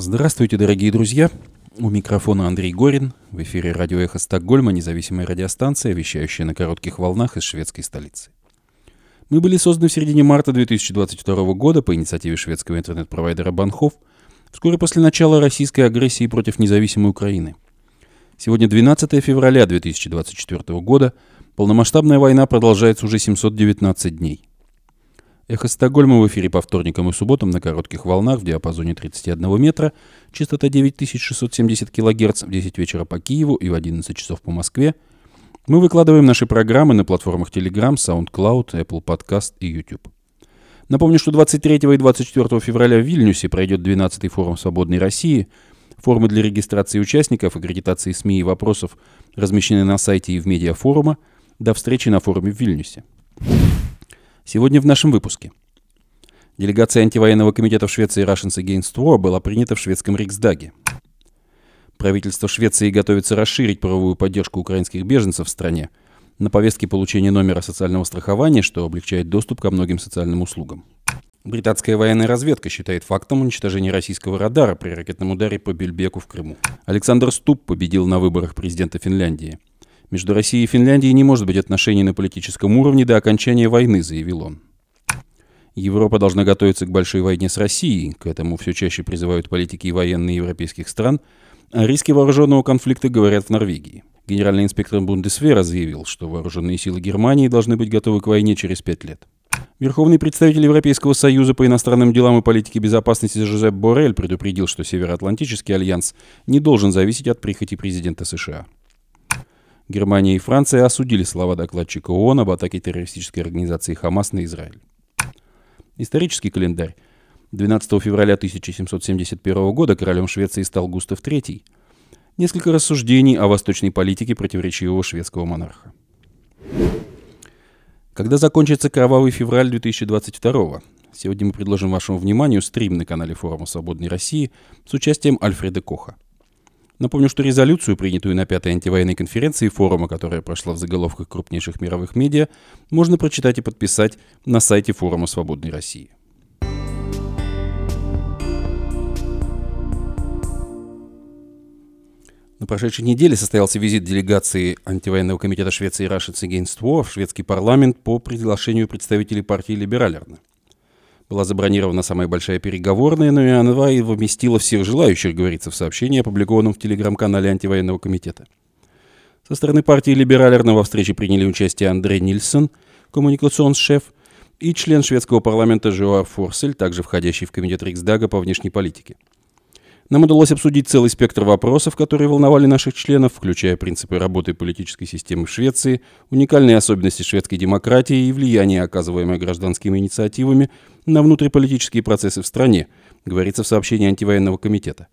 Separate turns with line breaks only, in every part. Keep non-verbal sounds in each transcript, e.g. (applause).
Здравствуйте, дорогие друзья! У микрофона Андрей Горин. В эфире радио «Эхо Стокгольма», независимая радиостанция, вещающая на коротких волнах из шведской столицы. Мы были созданы в середине марта 2022 года по инициативе шведского интернет-провайдера Банхов, вскоре после начала российской агрессии против независимой Украины. Сегодня 12 февраля 2024 года. Полномасштабная война продолжается уже 719 дней. Эхо Стокгольма в эфире по вторникам и субботам на коротких волнах в диапазоне 31 метра, частота 9670 кГц в 10 вечера по Киеву и в 11 часов по Москве. Мы выкладываем наши программы на платформах Telegram, SoundCloud, Apple Podcast и YouTube. Напомню, что 23 и 24 февраля в Вильнюсе пройдет 12-й форум «Свободной России». Формы для регистрации участников, аккредитации СМИ и вопросов размещены на сайте и в медиафорума. До встречи на форуме в Вильнюсе. Сегодня в нашем выпуске. Делегация антивоенного комитета в Швеции Russians Against War была принята в шведском Риксдаге. Правительство Швеции готовится расширить правовую поддержку украинских беженцев в стране. На повестке получения номера социального страхования, что облегчает доступ ко многим социальным услугам. Британская военная разведка считает фактом уничтожения российского радара при ракетном ударе по Бельбеку в Крыму. Александр Ступ победил на выборах президента Финляндии. Между Россией и Финляндией не может быть отношений на политическом уровне до окончания войны, заявил он. Европа должна готовиться к большой войне с Россией, к этому все чаще призывают политики и военные европейских стран, а риски вооруженного конфликта говорят в Норвегии. Генеральный инспектор Бундесвера заявил, что вооруженные силы Германии должны быть готовы к войне через пять лет. Верховный представитель Европейского союза по иностранным делам и политике безопасности Жозеп Борель предупредил, что Североатлантический альянс не должен зависеть от прихоти президента США. Германия и Франция осудили слова докладчика ООН об атаке террористической организации «Хамас» на Израиль. Исторический календарь. 12 февраля 1771 года королем Швеции стал Густав III. Несколько рассуждений о восточной политике противоречивого шведского монарха. Когда закончится кровавый февраль 2022 Сегодня мы предложим вашему вниманию стрим на канале форума «Свободной России» с участием Альфреда Коха – Напомню, что резолюцию, принятую на пятой антивоенной конференции форума, которая прошла в заголовках крупнейших мировых медиа, можно прочитать и подписать на сайте форума «Свободной России». На прошедшей неделе состоялся визит делегации антивоенного комитета Швеции Russians Against War в шведский парламент по приглашению представителей партии Либералерна была забронирована самая большая переговорная, но и она и вместила всех желающих, говорится в сообщении, опубликованном в телеграм-канале антивоенного комитета. Со стороны партии Либералерна во встрече приняли участие Андрей Нильсон, коммуникационс-шеф, и член шведского парламента Жоа Форсель, также входящий в комитет Риксдага по внешней политике. Нам удалось обсудить целый спектр вопросов, которые волновали наших членов, включая принципы работы политической системы в Швеции, уникальные особенности шведской демократии и влияние, оказываемое гражданскими инициативами на внутриполитические процессы в стране, говорится в сообщении антивоенного комитета.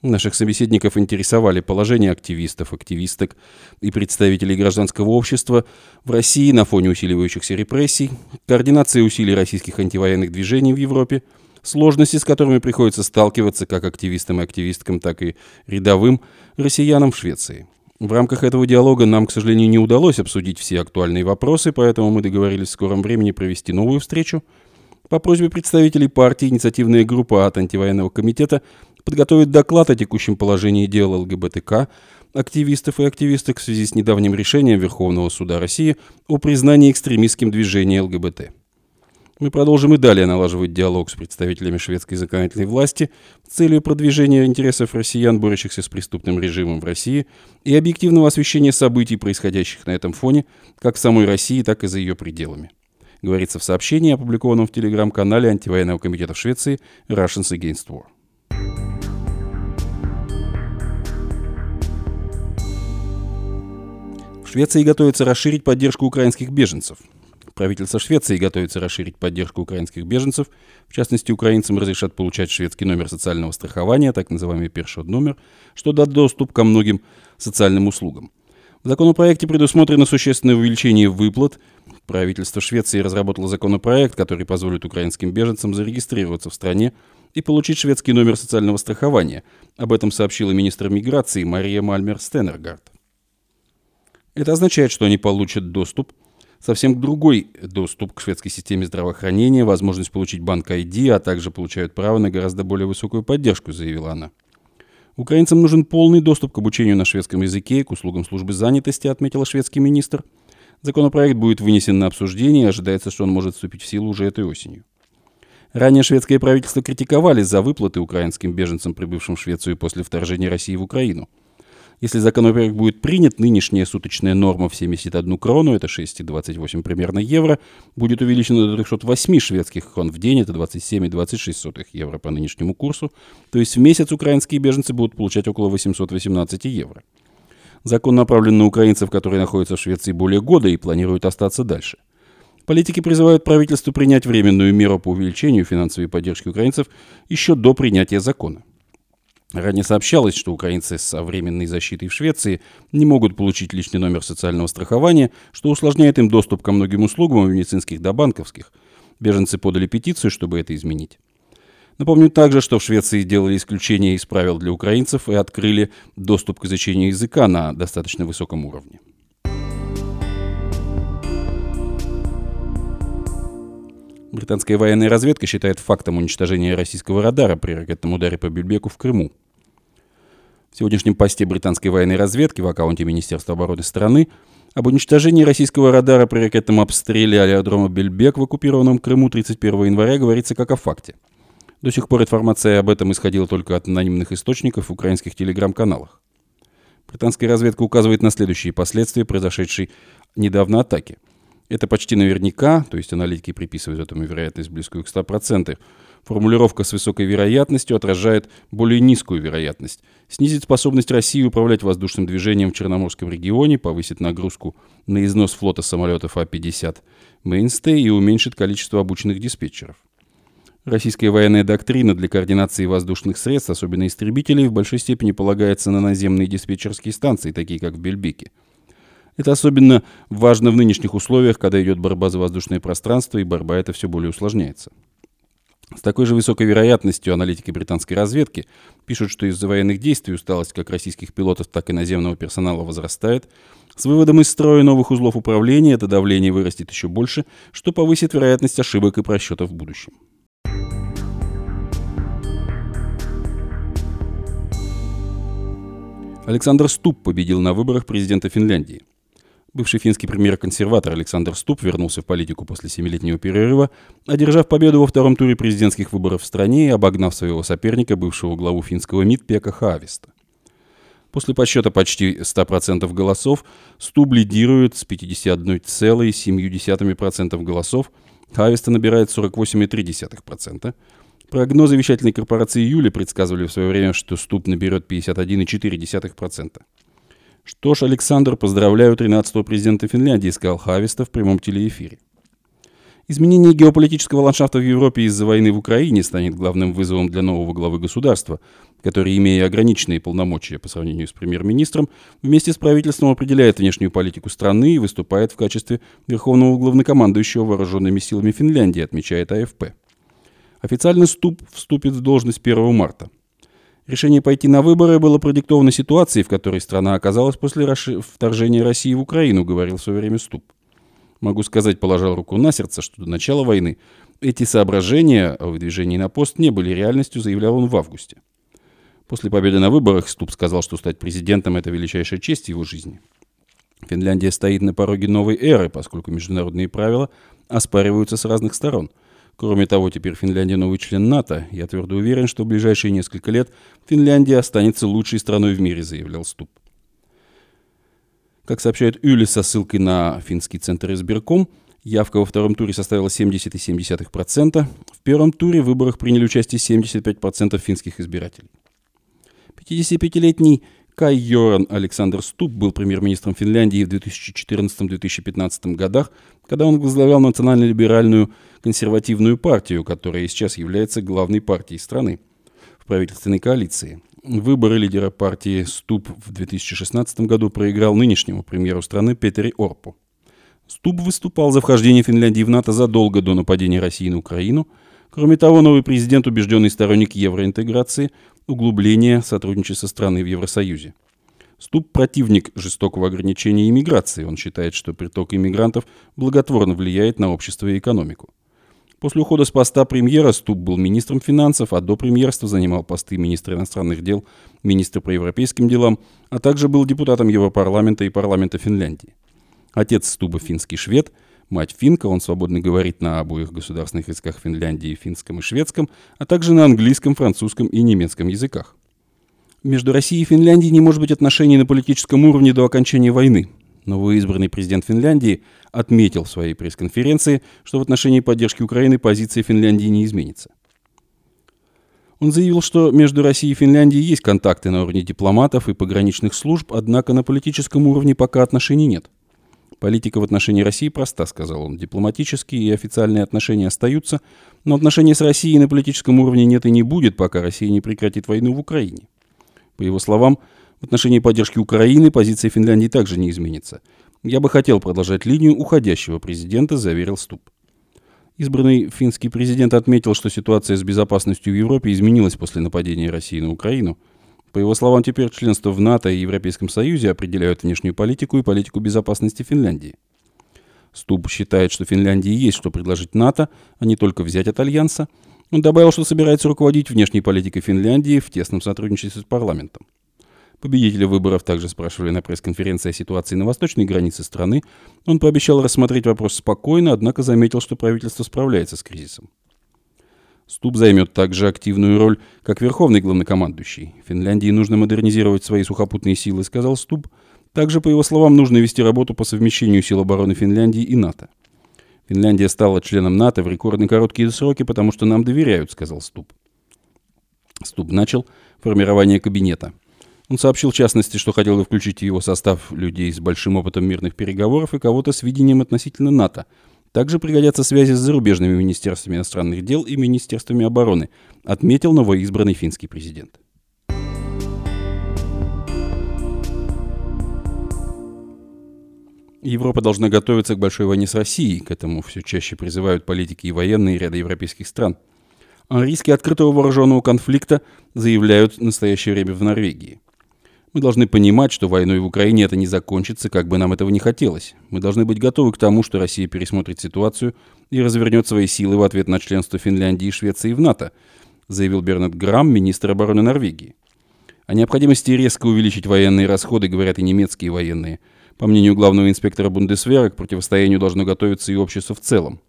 Наших собеседников интересовали положение активистов, активисток и представителей гражданского общества в России на фоне усиливающихся репрессий, координация усилий российских антивоенных движений в Европе – Сложности, с которыми приходится сталкиваться как активистам и активисткам, так и рядовым россиянам в Швеции. В рамках этого диалога нам, к сожалению, не удалось обсудить все актуальные вопросы, поэтому мы договорились в скором времени провести новую встречу. По просьбе представителей партии инициативная группа от антивоенного комитета подготовит доклад о текущем положении дел ЛГБТК, активистов и активисток в связи с недавним решением Верховного суда России о признании экстремистским движения ЛГБТ. Мы продолжим и далее налаживать диалог с представителями шведской законодательной власти с целью продвижения интересов россиян, борющихся с преступным режимом в России, и объективного освещения событий, происходящих на этом фоне, как в самой России, так и за ее пределами. Говорится в сообщении, опубликованном в телеграм-канале антивоенного комитета в Швеции Russians Against War. В Швеции готовится расширить поддержку украинских беженцев – Правительство Швеции готовится расширить поддержку украинских беженцев. В частности, украинцам разрешат получать шведский номер социального страхования, так называемый першод номер, что даст доступ ко многим социальным услугам. В законопроекте предусмотрено существенное увеличение выплат. Правительство Швеции разработало законопроект, который позволит украинским беженцам зарегистрироваться в стране и получить шведский номер социального страхования. Об этом сообщила министр миграции Мария Мальмер Стеннергард. Это означает, что они получат доступ совсем другой доступ к шведской системе здравоохранения, возможность получить банк ID, а также получают право на гораздо более высокую поддержку, заявила она. Украинцам нужен полный доступ к обучению на шведском языке и к услугам службы занятости, отметила шведский министр. Законопроект будет вынесен на обсуждение и ожидается, что он может вступить в силу уже этой осенью. Ранее шведское правительство критиковали за выплаты украинским беженцам, прибывшим в Швецию после вторжения России в Украину. Если законопроект будет принят, нынешняя суточная норма в 71 крону, это 6,28 примерно евро, будет увеличена до 308 шведских крон в день, это 27,26 евро по нынешнему курсу. То есть в месяц украинские беженцы будут получать около 818 евро. Закон направлен на украинцев, которые находятся в Швеции более года и планируют остаться дальше. Политики призывают правительство принять временную меру по увеличению финансовой поддержки украинцев еще до принятия закона. Ранее сообщалось, что украинцы со временной защитой в Швеции не могут получить личный номер социального страхования, что усложняет им доступ ко многим услугам, медицинских до банковских. Беженцы подали петицию, чтобы это изменить. Напомню также, что в Швеции сделали исключение из правил для украинцев и открыли доступ к изучению языка на достаточно высоком уровне. Британская военная разведка считает фактом уничтожения российского радара при ракетном ударе по Бельбеку в Крыму. В сегодняшнем посте британской военной разведки в аккаунте Министерства обороны страны об уничтожении российского радара при ракетном обстреле аэродрома Бельбек в оккупированном Крыму 31 января говорится как о факте. До сих пор информация об этом исходила только от анонимных источников в украинских телеграм-каналах. Британская разведка указывает на следующие последствия произошедшей недавно атаки – это почти наверняка, то есть аналитики приписывают этому вероятность близкую к 100%. Формулировка с высокой вероятностью отражает более низкую вероятность. Снизит способность России управлять воздушным движением в Черноморском регионе, повысит нагрузку на износ флота самолетов А-50 Mainstay и уменьшит количество обученных диспетчеров. Российская военная доктрина для координации воздушных средств, особенно истребителей, в большой степени полагается на наземные диспетчерские станции, такие как в Бельбеке. Это особенно важно в нынешних условиях, когда идет борьба за воздушное пространство, и борьба эта все более усложняется. С такой же высокой вероятностью аналитики британской разведки пишут, что из-за военных действий усталость как российских пилотов, так и наземного персонала возрастает. С выводом из строя новых узлов управления это давление вырастет еще больше, что повысит вероятность ошибок и просчетов в будущем. Александр Ступ победил на выборах президента Финляндии. Бывший финский премьер-консерватор Александр Ступ вернулся в политику после семилетнего перерыва, одержав победу во втором туре президентских выборов в стране и обогнав своего соперника, бывшего главу финского МИД Пека Хависта. После подсчета почти 100% голосов Стуб лидирует с 51,7% голосов, Хависта набирает 48,3%. Прогнозы вещательной корпорации Юли предсказывали в свое время, что Стуб наберет 51,4%. Что ж, Александр, поздравляю 13-го президента Финляндии, сказал Хависта в прямом телеэфире. Изменение геополитического ландшафта в Европе из-за войны в Украине станет главным вызовом для нового главы государства, который, имея ограниченные полномочия по сравнению с премьер-министром, вместе с правительством определяет внешнюю политику страны и выступает в качестве верховного главнокомандующего вооруженными силами Финляндии, отмечает АФП. Официально Ступ вступит в должность 1 марта – Решение пойти на выборы было продиктовано ситуацией, в которой страна оказалась после вторжения России в Украину, говорил в свое время Ступ. Могу сказать, положил руку на сердце, что до начала войны эти соображения о выдвижении на пост не были реальностью, заявлял он в августе. После победы на выборах Ступ сказал, что стать президентом – это величайшая честь его жизни. Финляндия стоит на пороге новой эры, поскольку международные правила оспариваются с разных сторон – Кроме того, теперь Финляндия новый член НАТО. Я твердо уверен, что в ближайшие несколько лет Финляндия останется лучшей страной в мире, заявлял Ступ. Как сообщает Юли со ссылкой на финский центр избирком, явка во втором туре составила 70,7%. В первом туре в выборах приняли участие 75% финских избирателей. 55-летний Кай Йоран Александр Ступ был премьер-министром Финляндии в 2014-2015 годах, когда он возглавлял национально-либеральную консервативную партию, которая сейчас является главной партией страны в правительственной коалиции. Выборы лидера партии Ступ в 2016 году проиграл нынешнему премьеру страны Петери Орпу. Ступ выступал за вхождение Финляндии в НАТО задолго до нападения России на Украину. Кроме того, новый президент убежденный сторонник евроинтеграции, углубления сотрудничества страны в Евросоюзе. Ступ – противник жестокого ограничения иммиграции. Он считает, что приток иммигрантов благотворно влияет на общество и экономику. После ухода с поста премьера Ступ был министром финансов, а до премьерства занимал посты министра иностранных дел, министра по европейским делам, а также был депутатом Европарламента и парламента Финляндии. Отец Стуба – финский швед, мать финка, он свободно говорит на обоих государственных языках Финляндии, финском и шведском, а также на английском, французском и немецком языках. Между Россией и Финляндией не может быть отношений на политическом уровне до окончания войны. Новоизбранный президент Финляндии отметил в своей пресс-конференции, что в отношении поддержки Украины позиция Финляндии не изменится. Он заявил, что между Россией и Финляндией есть контакты на уровне дипломатов и пограничных служб, однако на политическом уровне пока отношений нет. Политика в отношении России проста, сказал он. Дипломатические и официальные отношения остаются, но отношения с Россией на политическом уровне нет и не будет, пока Россия не прекратит войну в Украине. По его словам, в отношении поддержки Украины позиция Финляндии также не изменится. Я бы хотел продолжать линию уходящего президента, заверил Ступ. Избранный финский президент отметил, что ситуация с безопасностью в Европе изменилась после нападения России на Украину. По его словам, теперь членство в НАТО и Европейском Союзе определяют внешнюю политику и политику безопасности Финляндии. Ступ считает, что Финляндии есть что предложить НАТО, а не только взять от Альянса – он добавил, что собирается руководить внешней политикой Финляндии в тесном сотрудничестве с парламентом. Победителя выборов также спрашивали на пресс-конференции о ситуации на восточной границе страны. Он пообещал рассмотреть вопрос спокойно, однако заметил, что правительство справляется с кризисом. Ступ займет также активную роль как верховный главнокомандующий. Финляндии нужно модернизировать свои сухопутные силы, сказал Ступ. Также, по его словам, нужно вести работу по совмещению сил обороны Финляндии и НАТО. Финляндия стала членом НАТО в рекордно короткие сроки, потому что нам доверяют, сказал Ступ. Ступ начал формирование кабинета. Он сообщил, в частности, что хотел бы включить в его состав людей с большим опытом мирных переговоров и кого-то с видением относительно НАТО. Также пригодятся связи с зарубежными министерствами иностранных дел и министерствами обороны, отметил новоизбранный финский президент. Европа должна готовиться к большой войне с Россией. К этому все чаще призывают политики и военные ряда европейских стран. О риске открытого вооруженного конфликта заявляют в настоящее время в Норвегии. Мы должны понимать, что войной в Украине это не закончится, как бы нам этого не хотелось. Мы должны быть готовы к тому, что Россия пересмотрит ситуацию и развернет свои силы в ответ на членство Финляндии и Швеции в НАТО, заявил Бернард Грамм, министр обороны Норвегии. О необходимости резко увеличить военные расходы говорят и немецкие военные – по мнению главного инспектора Бундесвера, к противостоянию должно готовиться и общество в целом.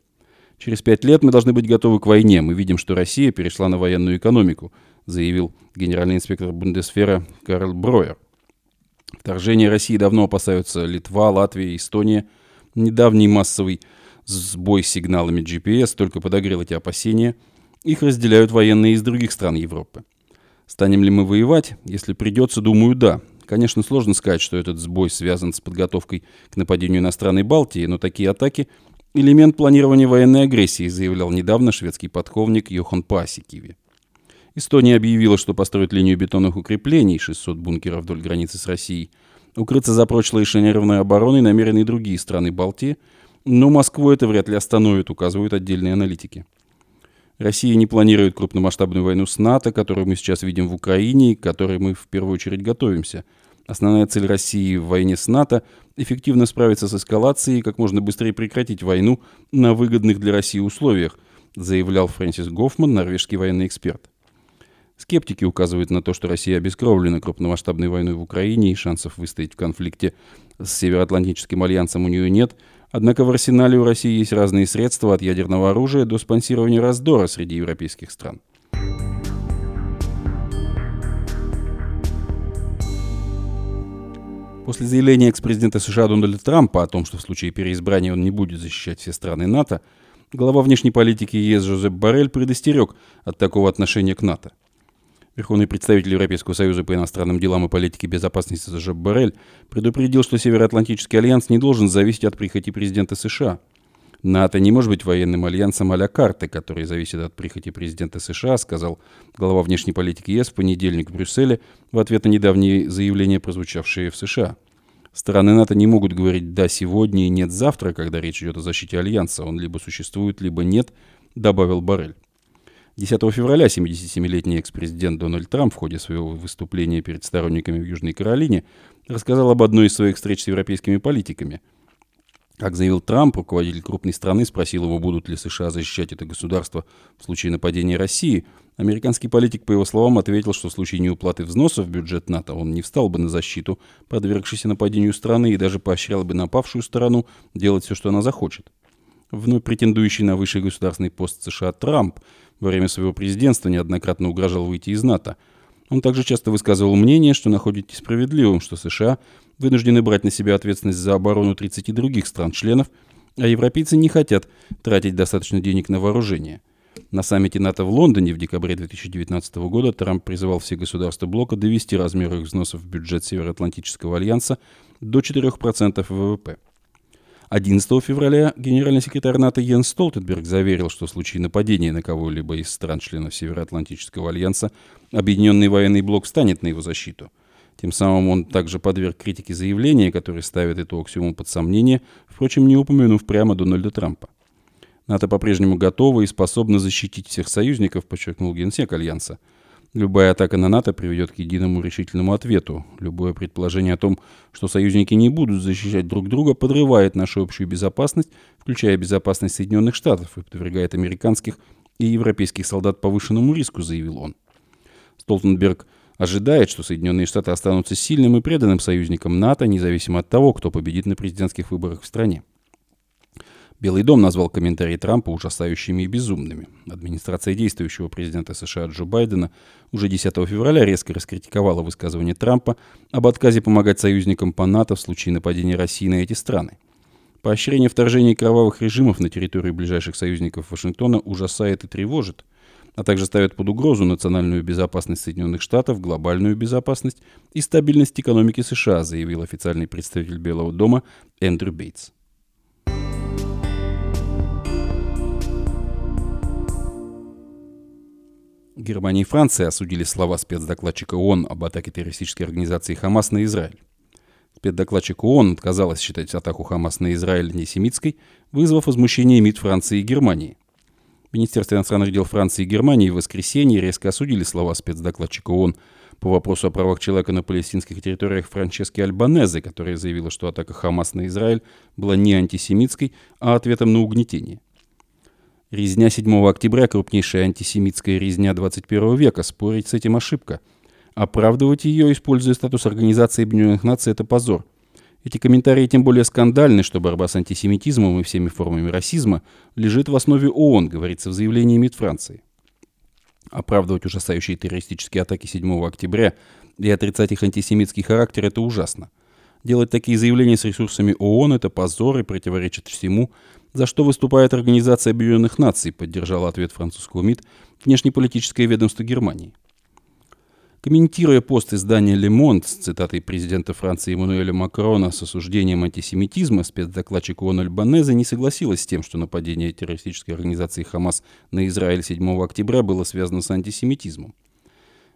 Через пять лет мы должны быть готовы к войне. Мы видим, что Россия перешла на военную экономику, заявил генеральный инспектор Бундесфера Карл Броер. Вторжение России давно опасаются Литва, Латвия, Эстония. Недавний массовый сбой с сигналами GPS только подогрел эти опасения. Их разделяют военные из других стран Европы. Станем ли мы воевать? Если придется, думаю, да. Конечно, сложно сказать, что этот сбой связан с подготовкой к нападению иностранной Балтии, но такие атаки – элемент планирования военной агрессии, заявлял недавно шведский подковник Йохан Пасикиви. Эстония объявила, что построит линию бетонных укреплений, 600 бункеров вдоль границы с Россией. Укрыться за прочной эшелонированной обороной намерены и другие страны Балтии, но Москву это вряд ли остановит, указывают отдельные аналитики. Россия не планирует крупномасштабную войну с НАТО, которую мы сейчас видим в Украине и к которой мы в первую очередь готовимся. Основная цель России в войне с НАТО – эффективно справиться с эскалацией и как можно быстрее прекратить войну на выгодных для России условиях, заявлял Фрэнсис Гофман, норвежский военный эксперт. Скептики указывают на то, что Россия обескровлена крупномасштабной войной в Украине и шансов выстоять в конфликте с Североатлантическим альянсом у нее нет, Однако в арсенале у России есть разные средства от ядерного оружия до спонсирования раздора среди европейских стран. После заявления экс-президента США Дональда Трампа о том, что в случае переизбрания он не будет защищать все страны НАТО, глава внешней политики ЕС Жозеп Барель предостерег от такого отношения к НАТО. Верховный представитель Европейского союза по иностранным делам и политике безопасности Жоб Боррель предупредил, что Североатлантический альянс не должен зависеть от прихоти президента США. НАТО не может быть военным альянсом а-ля карты, который зависит от прихоти президента США, сказал глава внешней политики ЕС в понедельник в Брюсселе в ответ на недавние заявления, прозвучавшие в США. Стороны НАТО не могут говорить «да сегодня» и «нет завтра», когда речь идет о защите альянса. Он либо существует, либо нет, добавил Барель. 10 февраля 77-летний экс-президент Дональд Трамп в ходе своего выступления перед сторонниками в Южной Каролине рассказал об одной из своих встреч с европейскими политиками. Как заявил Трамп, руководитель крупной страны спросил его, будут ли США защищать это государство в случае нападения России. Американский политик, по его словам, ответил, что в случае неуплаты взносов в бюджет НАТО он не встал бы на защиту, подвергшейся нападению страны, и даже поощрял бы напавшую сторону делать все, что она захочет. Вновь претендующий на высший государственный пост США Трамп во время своего президентства неоднократно угрожал выйти из НАТО. Он также часто высказывал мнение, что находит несправедливым, что США вынуждены брать на себя ответственность за оборону 30 других стран-членов, а европейцы не хотят тратить достаточно денег на вооружение. На саммите НАТО в Лондоне в декабре 2019 года Трамп призывал все государства блока довести размер их взносов в бюджет Североатлантического альянса до 4% ВВП. 11 февраля генеральный секретарь НАТО Йен Столтенберг заверил, что в случае нападения на кого-либо из стран-членов Североатлантического альянса Объединенный военный блок встанет на его защиту. Тем самым он также подверг критике заявления, которое ставит эту аксиому под сомнение, впрочем, не упомянув прямо Дональда Трампа. НАТО по-прежнему готова и способна защитить всех союзников, подчеркнул генсек Альянса. Любая атака на НАТО приведет к единому решительному ответу. Любое предположение о том, что союзники не будут защищать друг друга, подрывает нашу общую безопасность, включая безопасность Соединенных Штатов, и подвергает американских и европейских солдат повышенному риску, заявил он. Столтенберг ожидает, что Соединенные Штаты останутся сильным и преданным союзником НАТО, независимо от того, кто победит на президентских выборах в стране. Белый дом назвал комментарии Трампа ужасающими и безумными. Администрация действующего президента США Джо Байдена уже 10 февраля резко раскритиковала высказывание Трампа об отказе помогать союзникам по НАТО в случае нападения России на эти страны. Поощрение вторжения кровавых режимов на территорию ближайших союзников Вашингтона ужасает и тревожит, а также ставит под угрозу национальную безопасность Соединенных Штатов, глобальную безопасность и стабильность экономики США, заявил официальный представитель Белого дома Эндрю Бейтс. Германия и Франция осудили слова спецдокладчика ООН об атаке террористической организации «Хамас» на Израиль. Спецдокладчик ООН отказалась считать атаку «Хамас» на Израиль несемитской, вызвав возмущение МИД Франции и Германии. Министерство иностранных дел Франции и Германии в воскресенье резко осудили слова спецдокладчика ООН по вопросу о правах человека на палестинских территориях Франчески Альбанезе, которая заявила, что атака Хамас на Израиль была не антисемитской, а ответом на угнетение. Резня 7 октября – крупнейшая антисемитская резня 21 века. Спорить с этим ошибка. Оправдывать ее, используя статус Организации Объединенных Наций, это позор. Эти комментарии тем более скандальны, что борьба с антисемитизмом и всеми формами расизма лежит в основе ООН, говорится в заявлении МИД Франции. Оправдывать ужасающие террористические атаки 7 октября и отрицать их антисемитский характер – это ужасно. Делать такие заявления с ресурсами ООН – это позор и противоречит всему, за что выступает Организация Объединенных Наций, поддержала ответ французского МИД внешнеполитическое ведомство Германии. Комментируя пост издания «Le Monde» с цитатой президента Франции Эммануэля Макрона с осуждением антисемитизма, спецдокладчик ООН Альбанезе не согласилась с тем, что нападение террористической организации «Хамас» на Израиль 7 октября было связано с антисемитизмом.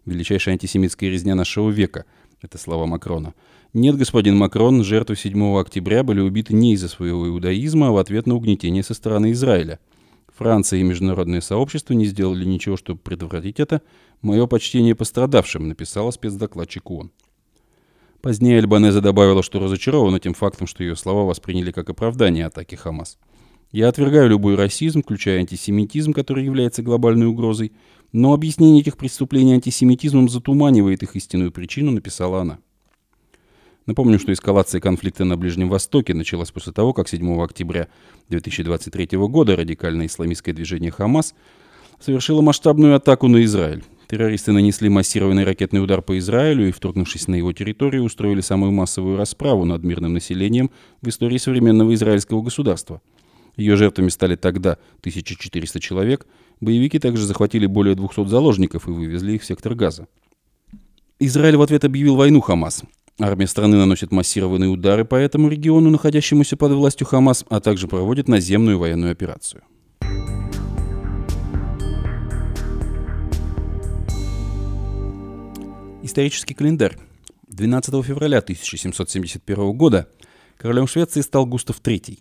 Величайшая антисемитская резня нашего века – это слова Макрона – нет, господин Макрон, жертвы 7 октября были убиты не из-за своего иудаизма, а в ответ на угнетение со стороны Израиля. Франция и международное сообщество не сделали ничего, чтобы предотвратить это. Мое почтение пострадавшим, написала спецдокладчик ООН. Позднее Альбанеза добавила, что разочарована тем фактом, что ее слова восприняли как оправдание атаки Хамас. Я отвергаю любой расизм, включая антисемитизм, который является глобальной угрозой, но объяснение этих преступлений антисемитизмом затуманивает их истинную причину, написала она. Напомню, что эскалация конфликта на Ближнем Востоке началась после того, как 7 октября 2023 года радикальное исламистское движение «Хамас» совершило масштабную атаку на Израиль. Террористы нанесли массированный ракетный удар по Израилю и, вторгнувшись на его территорию, устроили самую массовую расправу над мирным населением в истории современного израильского государства. Ее жертвами стали тогда 1400 человек. Боевики также захватили более 200 заложников и вывезли их в сектор Газа. Израиль в ответ объявил войну Хамас. Армия страны наносит массированные удары по этому региону, находящемуся под властью Хамас, а также проводит наземную военную операцию. Исторический календарь. 12 февраля 1771 года королем Швеции стал Густав III.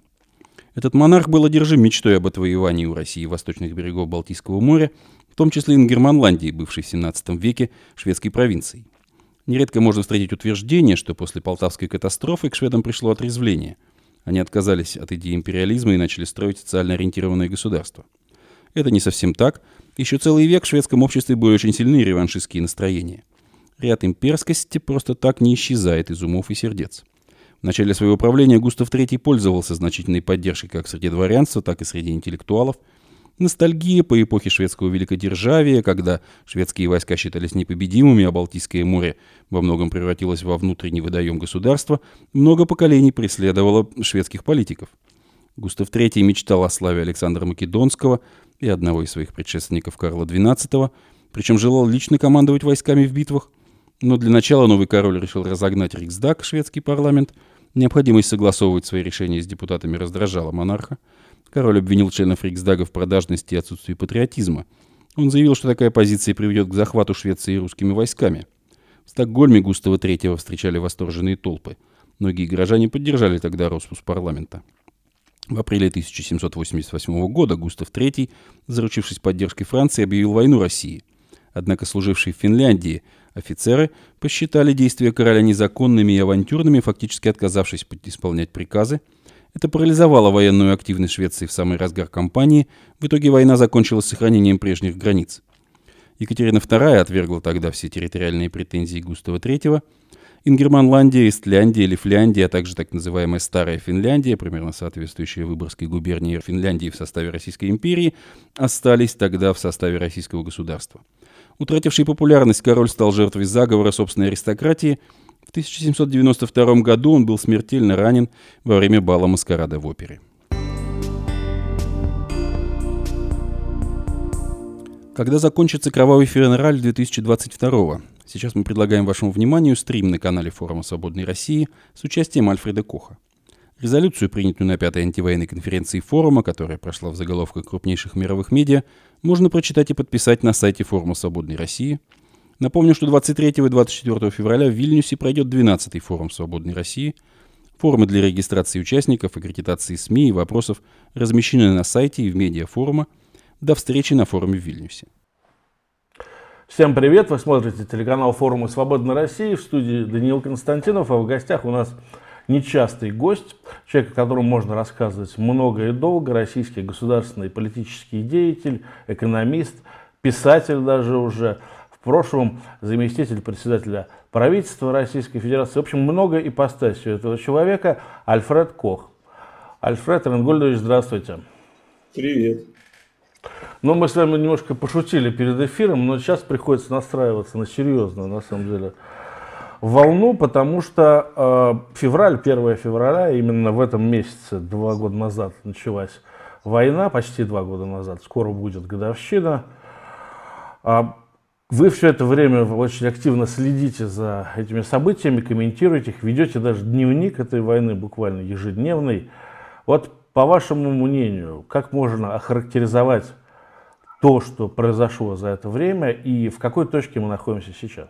Этот монарх был одержим мечтой об отвоевании у России восточных берегов Балтийского моря в том числе Ингерманландии, бывшей в 17 веке шведской провинцией. Нередко можно встретить утверждение, что после Полтавской катастрофы к шведам пришло отрезвление. Они отказались от идеи империализма и начали строить социально ориентированное государство. Это не совсем так. Еще целый век в шведском обществе были очень сильные реваншистские настроения. Ряд имперскости просто так не исчезает из умов и сердец. В начале своего правления Густав III пользовался значительной поддержкой как среди дворянства, так и среди интеллектуалов – Ностальгия по эпохе шведского великодержавия, когда шведские войска считались непобедимыми, а Балтийское море во многом превратилось во внутренний водоем государства, много поколений преследовало шведских политиков. Густав III мечтал о славе Александра Македонского и одного из своих предшественников Карла XII, причем желал лично командовать войсками в битвах. Но для начала новый король решил разогнать Риксдаг, шведский парламент. Необходимость согласовывать свои решения с депутатами раздражала монарха. Король обвинил членов Риксдага в продажности и отсутствии патриотизма. Он заявил, что такая позиция приведет к захвату Швеции русскими войсками. В Стокгольме Густава III встречали восторженные толпы. Многие горожане поддержали тогда распуск парламента. В апреле 1788 года Густав III, заручившись поддержкой Франции, объявил войну России. Однако служившие в Финляндии офицеры посчитали действия короля незаконными и авантюрными, фактически отказавшись исполнять приказы, это парализовало военную активность Швеции в самый разгар кампании. В итоге война закончилась сохранением прежних границ. Екатерина II отвергла тогда все территориальные претензии Густава III. Ингерманландия, Истляндия, Лифляндия, а также так называемая Старая Финляндия, примерно соответствующая Выборгской губернии Финляндии в составе Российской империи, остались тогда в составе российского государства. Утративший популярность, король стал жертвой заговора собственной аристократии – 1792 году он был смертельно ранен во время бала маскарада в опере. Когда закончится кровавый февраль 2022 Сейчас мы предлагаем вашему вниманию стрим на канале форума «Свободной России» с участием Альфреда Коха. Резолюцию, принятую на пятой антивоенной конференции форума, которая прошла в заголовках крупнейших мировых медиа, можно прочитать и подписать на сайте форума «Свободной России», Напомню, что 23 и 24 февраля в Вильнюсе пройдет 12-й форум «Свободной России». Формы для регистрации участников, аккредитации СМИ и вопросов размещены на сайте и в медиа форума. До встречи на форуме в Вильнюсе.
Всем привет! Вы смотрите телеканал форума «Свободной России». В студии Даниил Константинов, а в гостях у нас нечастый гость, человек, о котором можно рассказывать много и долго, российский государственный политический деятель, экономист, писатель даже уже – в прошлом заместитель председателя правительства Российской Федерации. В общем, много ипостасей у этого человека. Альфред Кох. Альфред Ренгольдович, здравствуйте.
Привет.
Ну, мы с вами немножко пошутили перед эфиром, но сейчас приходится настраиваться на серьезную, на самом деле, волну, потому что э, февраль, 1 февраля, именно в этом месяце, два года назад началась война, почти два года назад, скоро будет годовщина. А вы все это время очень активно следите за этими событиями, комментируете их, ведете даже дневник этой войны, буквально ежедневный. Вот по вашему мнению, как можно охарактеризовать то, что произошло за это время, и в какой точке мы находимся сейчас?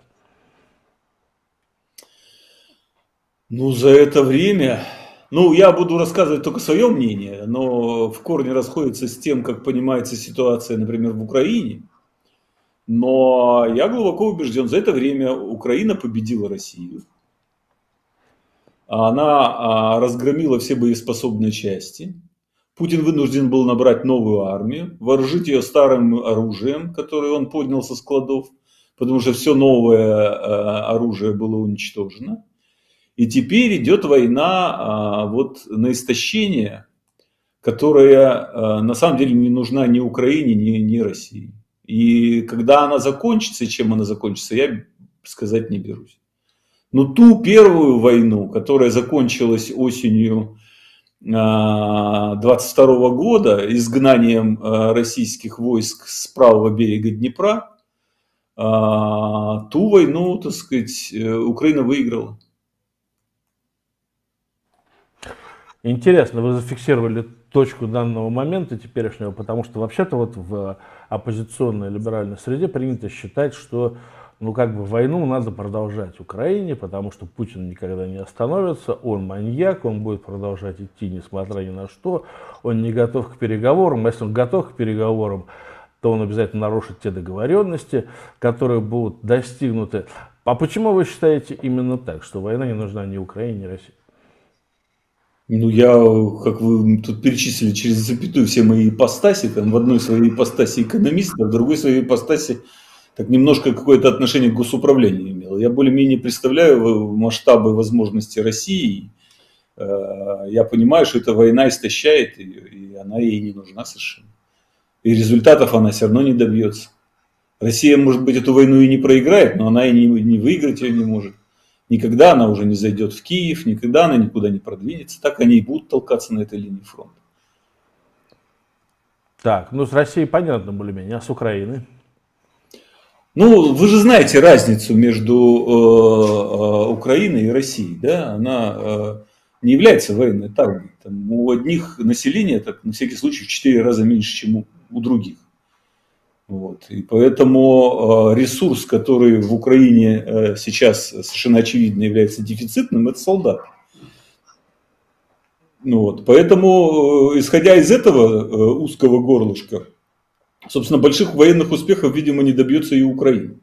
Ну, за это время, ну, я буду рассказывать только свое мнение, но в корне расходится с тем, как понимается ситуация, например, в Украине – но я глубоко убежден, за это время Украина победила Россию. Она а, разгромила все боеспособные части. Путин вынужден был набрать новую армию, вооружить ее старым оружием, которое он поднял со складов, потому что все новое а, оружие было уничтожено. И теперь идет война а, вот на истощение, которая на самом деле не нужна ни Украине, ни, ни России. И когда она закончится, чем она закончится, я сказать не берусь. Но ту первую войну, которая закончилась осенью 22 а, года изгнанием а, российских войск с правого берега Днепра, а, ту войну, так сказать, э, Украина выиграла.
Интересно, вы зафиксировали точку данного момента теперешнего, потому что вообще-то вот в оппозиционной либеральной среде принято считать, что ну как бы войну надо продолжать Украине, потому что Путин никогда не остановится, он маньяк, он будет продолжать идти несмотря ни на что, он не готов к переговорам, а если он готов к переговорам, то он обязательно нарушит те договоренности, которые будут достигнуты. А почему вы считаете именно так, что война не нужна ни Украине, ни России?
Ну, я, как вы тут перечислили через запятую все мои ипостаси, там в одной своей ипостаси экономист, а в другой своей ипостаси так немножко какое-то отношение к госуправлению имел. Я более-менее представляю масштабы возможностей России. Э, я понимаю, что эта война истощает ее, и она ей не нужна совершенно. И результатов она все равно не добьется. Россия, может быть, эту войну и не проиграет, но она и не, не выиграть ее не может. Никогда она уже не зайдет в Киев, никогда она никуда не продвинется. Так они и будут толкаться на этой линии фронта.
Так, ну с Россией понятно более-менее, а с Украиной?
Ну, вы же знаете разницу между э, э, Украиной и Россией, да? Она э, не является военной тайной. Там, у одних населения, так, на всякий случай, в 4 раза меньше, чем у, у других. Вот. И поэтому э, ресурс, который в Украине э, сейчас совершенно очевидно является дефицитным, это солдат. Ну вот. Поэтому, э, исходя из этого узкого горлышка, Собственно, больших военных успехов, видимо, не добьется и Украина.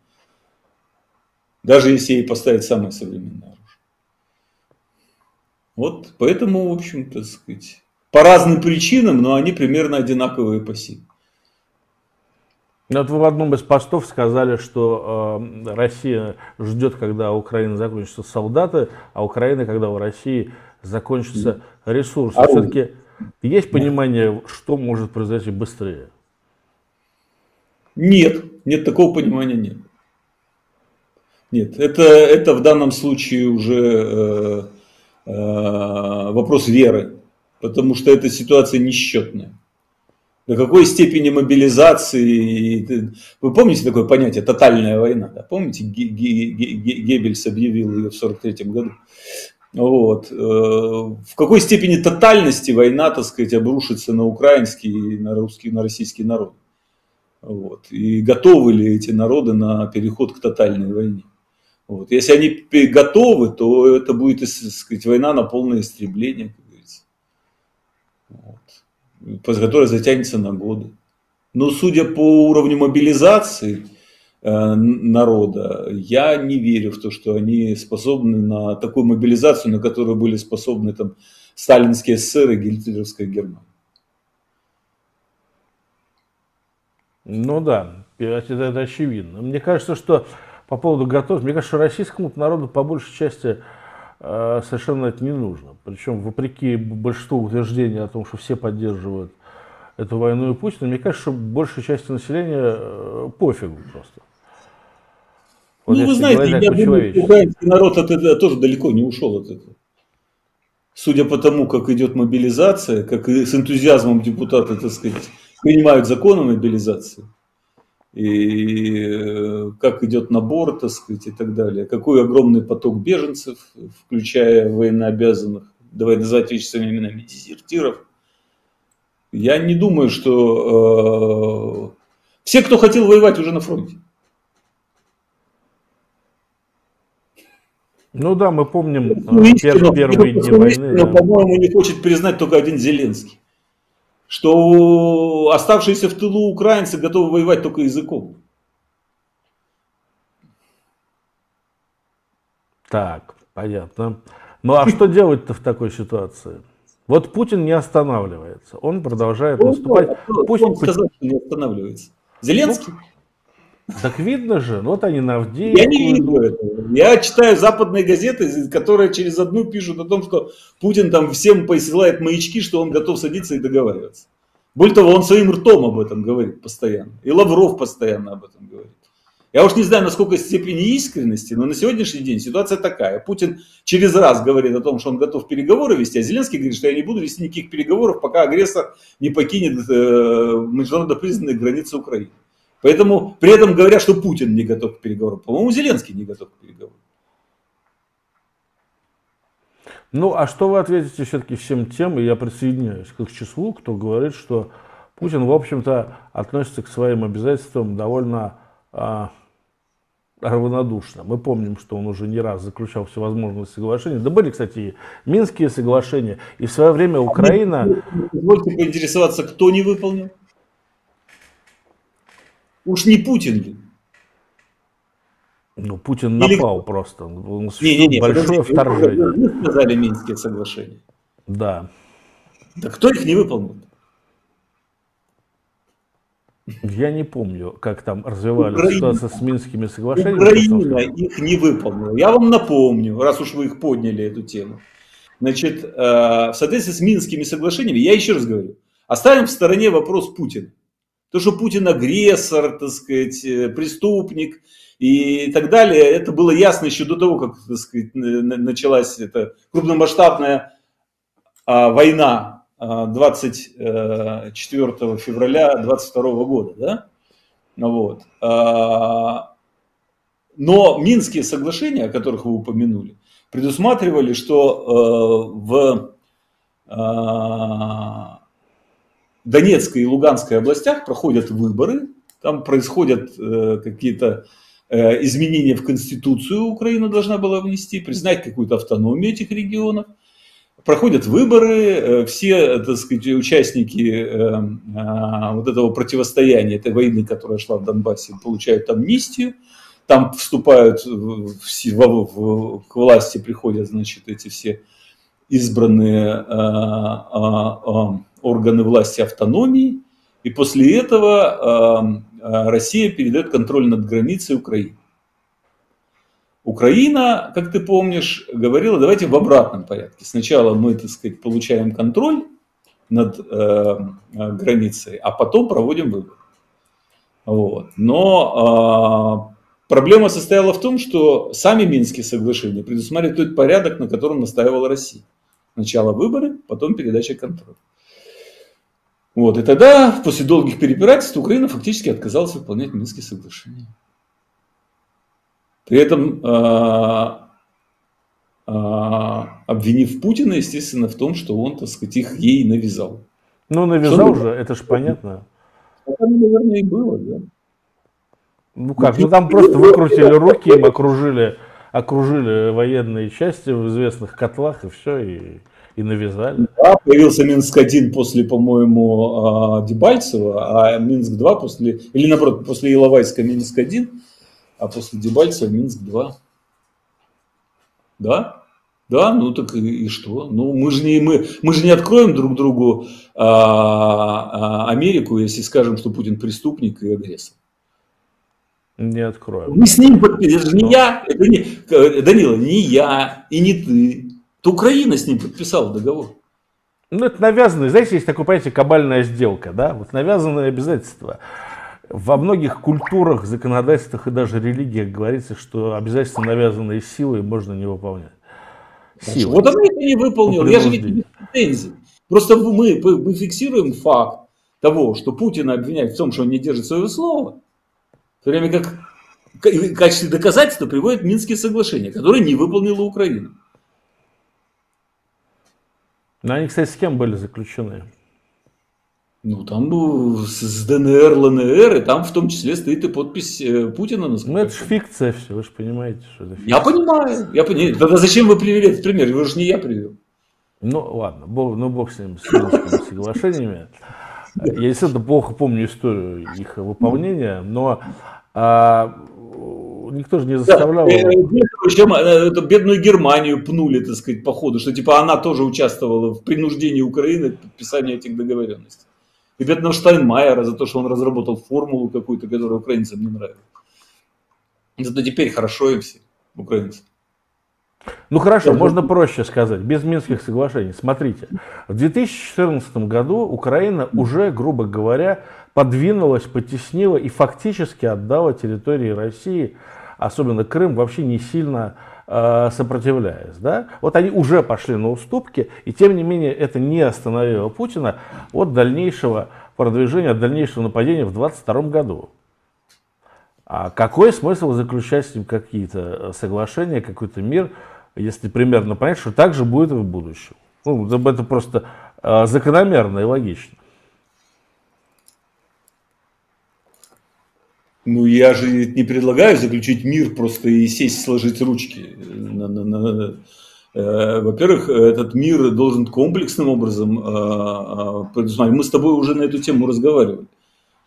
Даже если ей поставить самое современное оружие. Вот поэтому, в общем, так сказать, по разным причинам, но они примерно одинаковые по силе.
Ну, вот вы в одном из постов сказали, что э, Россия ждет, когда Украина закончится солдаты, а Украина, когда у России закончится ресурсы. А Все-таки есть понимание, что может произойти быстрее?
Нет, нет, такого понимания нет. Нет, это, это в данном случае уже э, э, вопрос веры, потому что эта ситуация несчетная. До какой степени мобилизации, вы помните такое понятие «тотальная война», да? помните, Геббельс объявил ее в 1943 году. Вот. Э, в какой степени тотальности война, так сказать, обрушится на украинский, на русский, на российский народ? Вот. И готовы ли эти народы на переход к тотальной войне? Вот. Если они готовы, то это будет, так сказать, война на полное истребление, как говорится. Вот. Которая затянется на годы. Но судя по уровню мобилизации э, народа, я не верю в то, что они способны на такую мобилизацию, на которую были способны там сталинские СССР и гитлеровская Германия.
Ну да, это, это очевидно. Мне кажется, что по поводу готовности, мне кажется, что российскому народу по большей части совершенно это не нужно. Причем, вопреки большинству утверждений о том, что все поддерживают эту войну и Путина, мне кажется, что большей части населения э, пофигу просто.
Вот ну, вы знаете, я думаю, украинский народ от этого тоже далеко не ушел от этого. Судя по тому, как идет мобилизация, как и с энтузиазмом депутаты, так сказать, принимают закон о мобилизации, и э, как идет набор, так сказать, и так далее. Какой огромный поток беженцев, включая военнообязанных, давай называть вещи своими именами, дезертиров. Я не думаю, что э, все, кто хотел воевать, уже на фронте.
Ну да, мы помним ну, пер, первые дни войны.
Но, да. по-моему, не хочет признать только один Зеленский что оставшиеся в тылу украинцы готовы воевать только языком.
Так, понятно. Ну а что делать-то в такой ситуации? Вот Путин не останавливается, он продолжает ну, наступать.
Пусть он сказал, что не останавливается. Зеленский?
Ну, так видно же, вот они на Авдеевку.
Я не вижу этого. Я читаю западные газеты, которые через одну пишут о том, что Путин там всем посылает маячки, что он готов садиться и договариваться. Более того, он своим ртом об этом говорит постоянно. И Лавров постоянно об этом говорит. Я уж не знаю, насколько степени искренности, но на сегодняшний день ситуация такая. Путин через раз говорит о том, что он готов переговоры вести, а Зеленский говорит, что я не буду вести никаких переговоров, пока агрессор не покинет э, международно признанные границы Украины. Поэтому при этом говорят, что Путин не готов к переговорам. По-моему, Зеленский не готов к переговорам.
Ну, а что вы ответите все-таки всем тем, и я присоединяюсь к их числу, кто говорит, что Путин, в общем-то, относится к своим обязательствам довольно а, равнодушно. Мы помним, что он уже не раз заключал всевозможные соглашения. Да были, кстати, и Минские соглашения. И в свое время Украина...
Позвольте поинтересоваться, кто не выполнил? Уж не Путин ли?
Ну, Путин напал Или... просто.
Он не, не, не, большое вторжение. Вы сказали Минские соглашения.
Да.
Да кто их не выполнил?
Я не помню, как там развивались Украина, ситуация с Минскими соглашениями.
Украина их не выполнила. Я вам напомню, раз уж вы их подняли, эту тему. Значит, э, в соответствии с Минскими соглашениями, я еще раз говорю, оставим в стороне вопрос Путина. То, что Путин агрессор, так сказать, э, преступник и так далее, это было ясно еще до того, как так сказать, началась эта крупномасштабная а, война 24 э, февраля 22 года. Да? Вот. А, но Минские соглашения, о которых вы упомянули, предусматривали, что в а, Донецкой и Луганской областях проходят выборы, там происходят э, какие-то э, изменения в Конституцию Украина должна была внести, признать какую-то автономию этих регионов. Проходят выборы, э, все, так сказать, участники э, э, вот этого противостояния, этой войны, которая шла в Донбассе, получают амнистию. Там вступают в, в, в, к власти, приходят, значит, эти все избранные э, э, органы власти автономии, и после этого э, Россия передает контроль над границей Украины. Украина, как ты помнишь, говорила, давайте в обратном порядке. Сначала мы, так сказать, получаем контроль над э, границей, а потом проводим выборы. Вот. Но э, проблема состояла в том, что сами Минские соглашения предусматривают тот порядок, на котором настаивала Россия. Сначала выборы, потом передача контроля. Вот, и тогда, после долгих перепирательств, Украина фактически отказалась выполнять Минские соглашения. При этом а, а, обвинив Путина, естественно, в том, что он, так сказать, их ей навязал.
Ну, навязал же, это же понятно.
Это, наверное, и было, да.
Ну как, ну там просто выкрутили руки, им окружили, окружили военные части в известных котлах, и все, и и навязали.
Да, появился Минск-1 после, по-моему, а, Дебальцева, а Минск-2 после, или наоборот, после Иловайска Минск-1, а после Дебальцева Минск-2. Да? Да, ну так и, и что? Ну мы же не мы, мы же не откроем друг другу а, а, Америку, если скажем, что Путин преступник и агрессор.
Не откроем.
Мы с ним подписали. Это же не Но... я, это не, Данила, не я и не ты то Украина с ним подписала договор.
Ну, это навязанное, знаете, есть такое понятие кабальная сделка, да, вот навязанное обязательство. Во многих культурах, законодательствах и даже религиях говорится, что обязательства, навязанные силой, можно не выполнять.
Силой. Вот она это не выполнила, я же не претензий. Просто мы, мы фиксируем факт того, что Путина обвиняют в том, что он не держит своего слова, в то время как в качестве доказательства приводят Минские соглашения, которые не выполнила Украина.
Но они, кстати, с кем были заключены?
Ну, там ну, с ДНР, ЛНР, и там в том числе стоит и подпись э, Путина.
Ну, это же фикция все, вы же понимаете, что это
фикция. Я понимаю, я понимаю. Тогда зачем вы привели этот пример? Его же не я привел.
Ну, ладно, бог, ну, бог с ним, с соглашениями. Я действительно плохо помню историю их выполнения, но а, никто же не заставлял. Да,
причем э, эту бедную Германию пнули, так сказать, по ходу, что типа она тоже участвовала в принуждении Украины к подписанию этих договоренностей. И бедного Штайнмайера за то, что он разработал формулу какую-то, которая украинцам не нравится. Зато теперь хорошо им все, украинцы.
Ну хорошо, можно проще сказать, без Минских соглашений. Смотрите, в 2014 году Украина уже, грубо говоря, подвинулась, потеснила и фактически отдала территории России особенно Крым, вообще не сильно э, сопротивляясь. Да? Вот они уже пошли на уступки, и тем не менее это не остановило Путина от дальнейшего продвижения, от дальнейшего нападения в 2022 году. А какой смысл заключать с ним какие-то э, соглашения, какой-то мир, если примерно понять, что так же будет и в будущем? Ну, это просто э, закономерно и логично.
Ну, я же не предлагаю заключить мир просто и сесть, сложить ручки. Э, во-первых, этот мир должен комплексным образом э, э, предусматривать. Мы с тобой уже на эту тему разговаривали.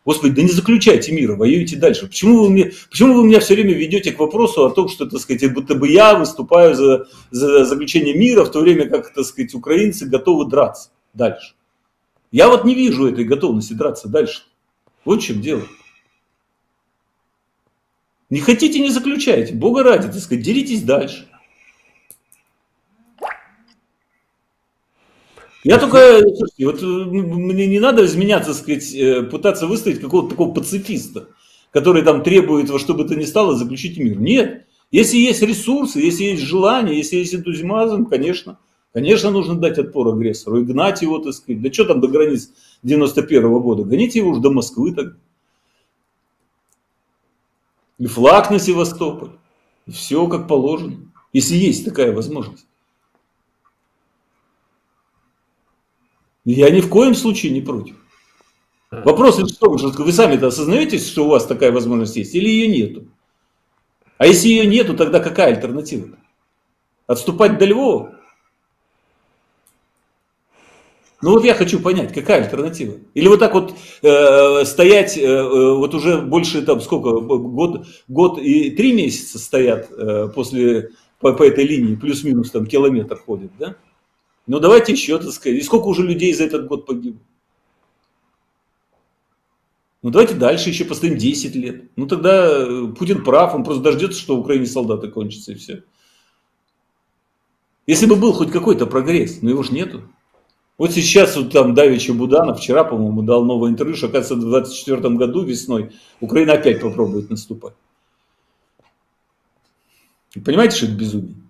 Господи, да не заключайте мира, воюйте дальше. Почему вы, мне, почему вы меня все время ведете к вопросу о том, что, так сказать, будто бы я выступаю за, за заключение мира, в то время как, так сказать, украинцы готовы драться дальше? Я вот не вижу этой готовности драться дальше. Вот в чем дело. Не хотите, не заключайте. Бога ради, так сказать, деритесь дальше. Я только, слушайте, вот э, мне не надо изменяться, сказать, э, пытаться выставить какого-то такого пацифиста, который там требует во что бы то ни стало заключить мир. Нет. Если есть ресурсы, если есть желание, если есть энтузиазм, конечно, конечно, нужно дать отпор агрессору и гнать его, так сказать. Да что там до границ 91 -го года? Гоните его уже до Москвы так. И флаг на Севастополь. И все как положено. Если есть такая возможность. Я ни в коем случае не против. Вопрос в том, что вы сами-то осознаете, что у вас такая возможность есть, или ее нету? А если ее нету, тогда какая альтернатива? Отступать до Львова? Ну вот я хочу понять, какая альтернатива? Или вот так вот э, стоять, э, э вот уже больше там сколько, год, год и три месяца стоят э, после, по, по этой линии, плюс-минус там километр ходит, да? Ну давайте еще, так сказать. И сколько уже людей за этот год погибло? Ну давайте дальше еще постоим 10 лет. Ну тогда э, Путин прав, он просто дождется, что в Украине солдаты кончатся и все. Если бы был хоть какой-то прогресс, но его же нету. Вот сейчас вот там Давича Буданов вчера, по-моему, дал новое интервью, что, оказывается, в 2024 году весной Украина опять попробует наступать. понимаете, что это безумие?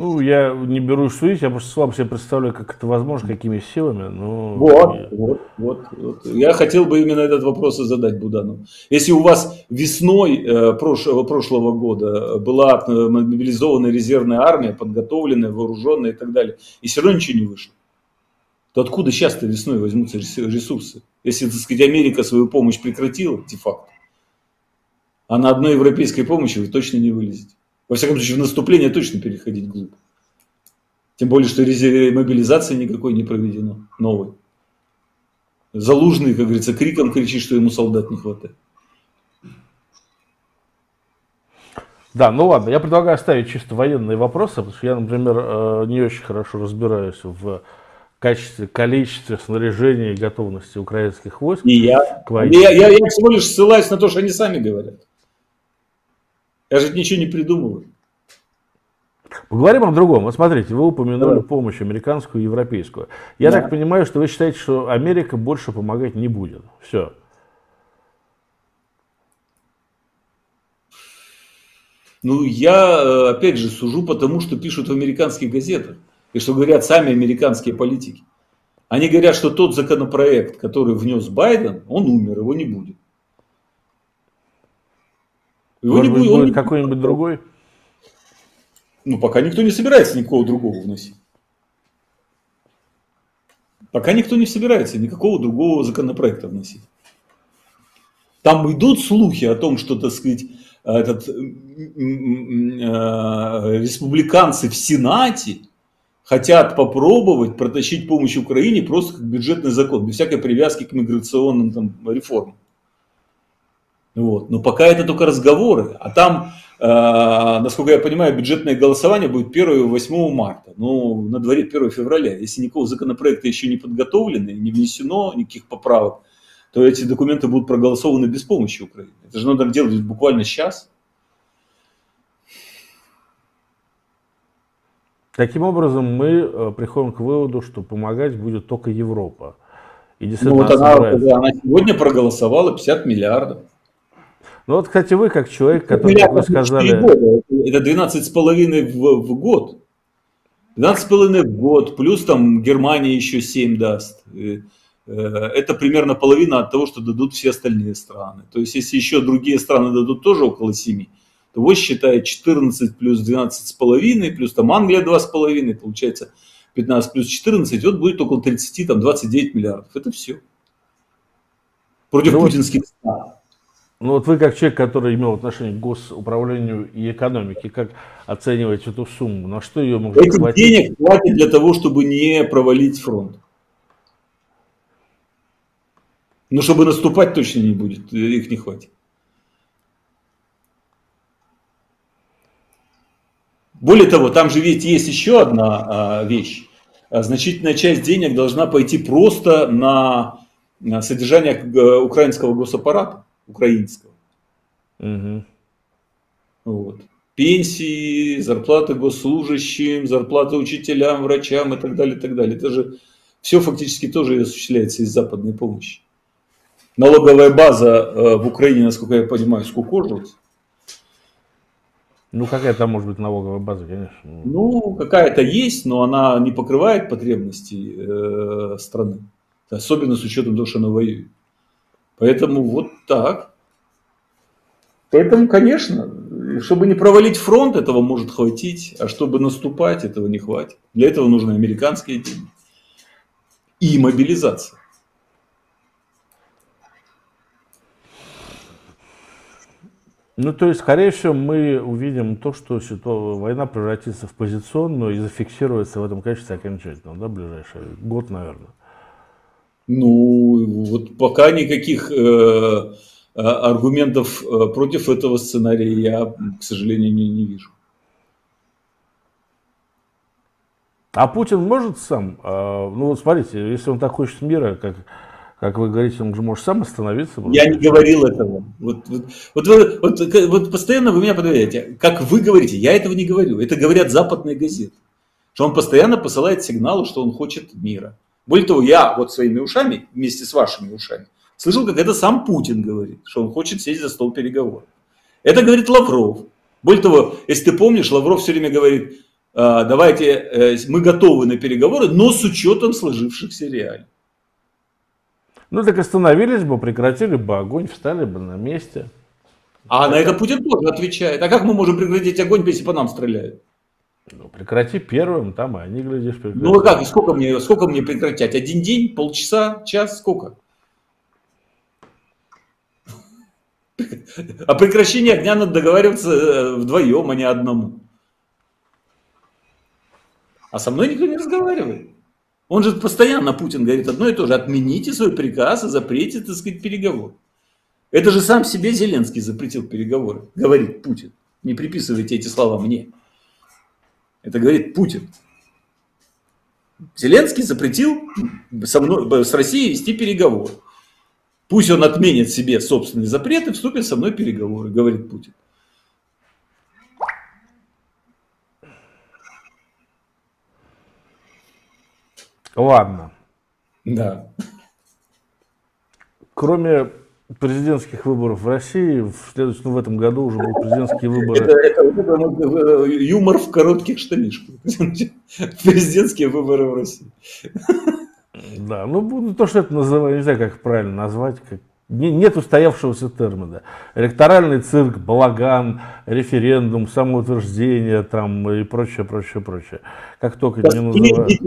Ну, я не берусь судить, я просто слабо себе представляю, как это возможно, какими силами. Но...
Вот, вот, вот, вот. Я хотел бы именно этот вопрос и задать Будану. Если у вас весной э, прошлого, прошлого года была э, мобилизованная резервная армия, подготовленная, вооруженная и так далее, и все равно ничего не вышло, то откуда сейчас-то весной возьмутся ресурсы? Если, так сказать, Америка свою помощь прекратила, де-факто, а на одной европейской помощи вы точно не вылезете. Во всяком случае, в наступление точно переходить глупо. Тем более, что мобилизации никакой не проведено, новой. Залужный, как говорится, криком кричит, что ему солдат не хватает.
Да, ну ладно, я предлагаю оставить чисто военные вопросы, потому что я, например, э, не очень хорошо разбираюсь в качестве, количестве снаряжения и готовности украинских войск.
И я, я, я, я всего лишь ссылаюсь на то, что они сами говорят. Я же ничего не придумываю.
Поговорим о другом. Вот смотрите, вы упомянули Давай. помощь американскую и европейскую. Я да. так понимаю, что вы считаете, что Америка больше помогать не будет. Все.
Ну, я, э, опять же, сужу по тому, что пишут в американских газетах. И что говорят сами американские политики. Они говорят, что тот законопроект, который внес Байден, он умер, его не будет.
Его Может не будет, будет какой-нибудь другой?
Ну, пока никто не собирается никакого другого вносить. Пока никто не собирается никакого другого законопроекта вносить. Там идут слухи о том, что, так сказать, этот, э, республиканцы в Сенате хотят попробовать протащить помощь Украине просто как бюджетный закон, без всякой привязки к миграционным там, реформам. Вот. Но пока это только разговоры. А там, э, насколько я понимаю, бюджетное голосование будет 1 и 8 марта. Ну, на дворе 1 февраля. Если никакого законопроекта еще не подготовлено, не внесено никаких поправок, то эти документы будут проголосованы без помощи Украины. Это же надо делать буквально сейчас.
Таким образом, мы э, приходим к выводу, что помогать будет только Европа.
И ну, вот она, она сегодня проголосовала 50 миллиардов.
Ну вот, кстати, вы как человек, который, как вы сказали...
Года. Это 12,5 в, в год. 12,5 в год, плюс там Германия еще 7 даст. Э, это примерно половина от того, что дадут все остальные страны. То есть, если еще другие страны дадут тоже около 7, то вот считает 14 плюс 12,5, плюс там Англия 2,5, получается 15 плюс 14, вот будет около 30, там 29 миллиардов. Это все. Против ну, путинских стран.
Ну вот вы как человек, который имел отношение к госуправлению и экономике, как оцениваете эту сумму? На что ее можно
Этих хватить? денег хватит для того, чтобы не провалить фронт. Но чтобы наступать точно не будет, их не хватит. Более того, там же ведь есть еще одна а, вещь. А, значительная часть денег должна пойти просто на, на содержание э, украинского госаппарата, украинского. Угу. Вот. Пенсии, зарплаты госслужащим, зарплаты учителям, врачам и так далее, и так далее. Это же все фактически тоже осуществляется из западной помощи. Налоговая база э, в Украине, насколько я понимаю, скукожилась.
Ну, какая там может быть налоговая база, конечно.
Ну, какая-то есть, но она не покрывает потребности э, страны. Особенно с учетом того, что она воюет. Поэтому вот так. Поэтому, конечно, чтобы не провалить фронт, этого может хватить, а чтобы наступать, этого не хватит. Для этого нужны американские деньги. И мобилизация.
Ну, то есть, скорее всего, мы увидим то, что война превратится в позиционную и зафиксируется в этом качестве окончательно, да, ближайший год, наверное.
Ну, вот пока никаких э, аргументов э, против этого сценария я, к сожалению, не, не вижу.
А Путин может сам, э, ну вот смотрите, если он так хочет мира, как как вы говорите, он же может сам остановиться.
Я не говорил этого. Вот, вот, вот, вот, вот, вот постоянно вы меня подверяете. Как вы говорите, я этого не говорю. Это говорят западные газеты. Что он постоянно посылает сигналы, что он хочет мира. Более того, я вот своими ушами, вместе с вашими ушами, слышал, как это сам Путин говорит, что он хочет сесть за стол переговоров. Это говорит Лавров. Более того, если ты помнишь, Лавров все время говорит, «А, давайте, э, мы готовы на переговоры, но с учетом сложившихся реалий.
Ну так остановились бы, прекратили бы огонь, встали бы на месте.
А это... на это Путин тоже отвечает. А как мы можем прекратить огонь, если по нам стреляют?
Ну, прекрати первым, там, и они, глядишь, прекратят.
Ну, а как, сколько мне, сколько мне прекратять? Один день, полчаса, час, сколько? О прекращении огня надо договариваться э, вдвоем, а не одному. А со мной никто не разговаривает. Он же постоянно, Путин говорит одно и то же. Отмените свой приказ и запретите, так сказать, переговоры. Это же сам себе Зеленский запретил переговоры, говорит Путин. Не приписывайте эти слова мне. Это говорит Путин. Зеленский запретил со мной, с Россией вести переговоры. Пусть он отменит себе собственные запреты, вступит со мной в переговоры, говорит Путин.
Ладно.
Да.
Кроме президентских выборов в России, в следующем, ну, в этом году уже будут президентские выборы.
Это, это, это юмор в коротких штанишках. (laughs) Президентские выборы в России.
Да, ну то, что это называют, не знаю, как правильно назвать, как нет устоявшегося термина. Электоральный цирк, балаган, референдум, самоутверждение там, и прочее, прочее, прочее. Как только
это не называют.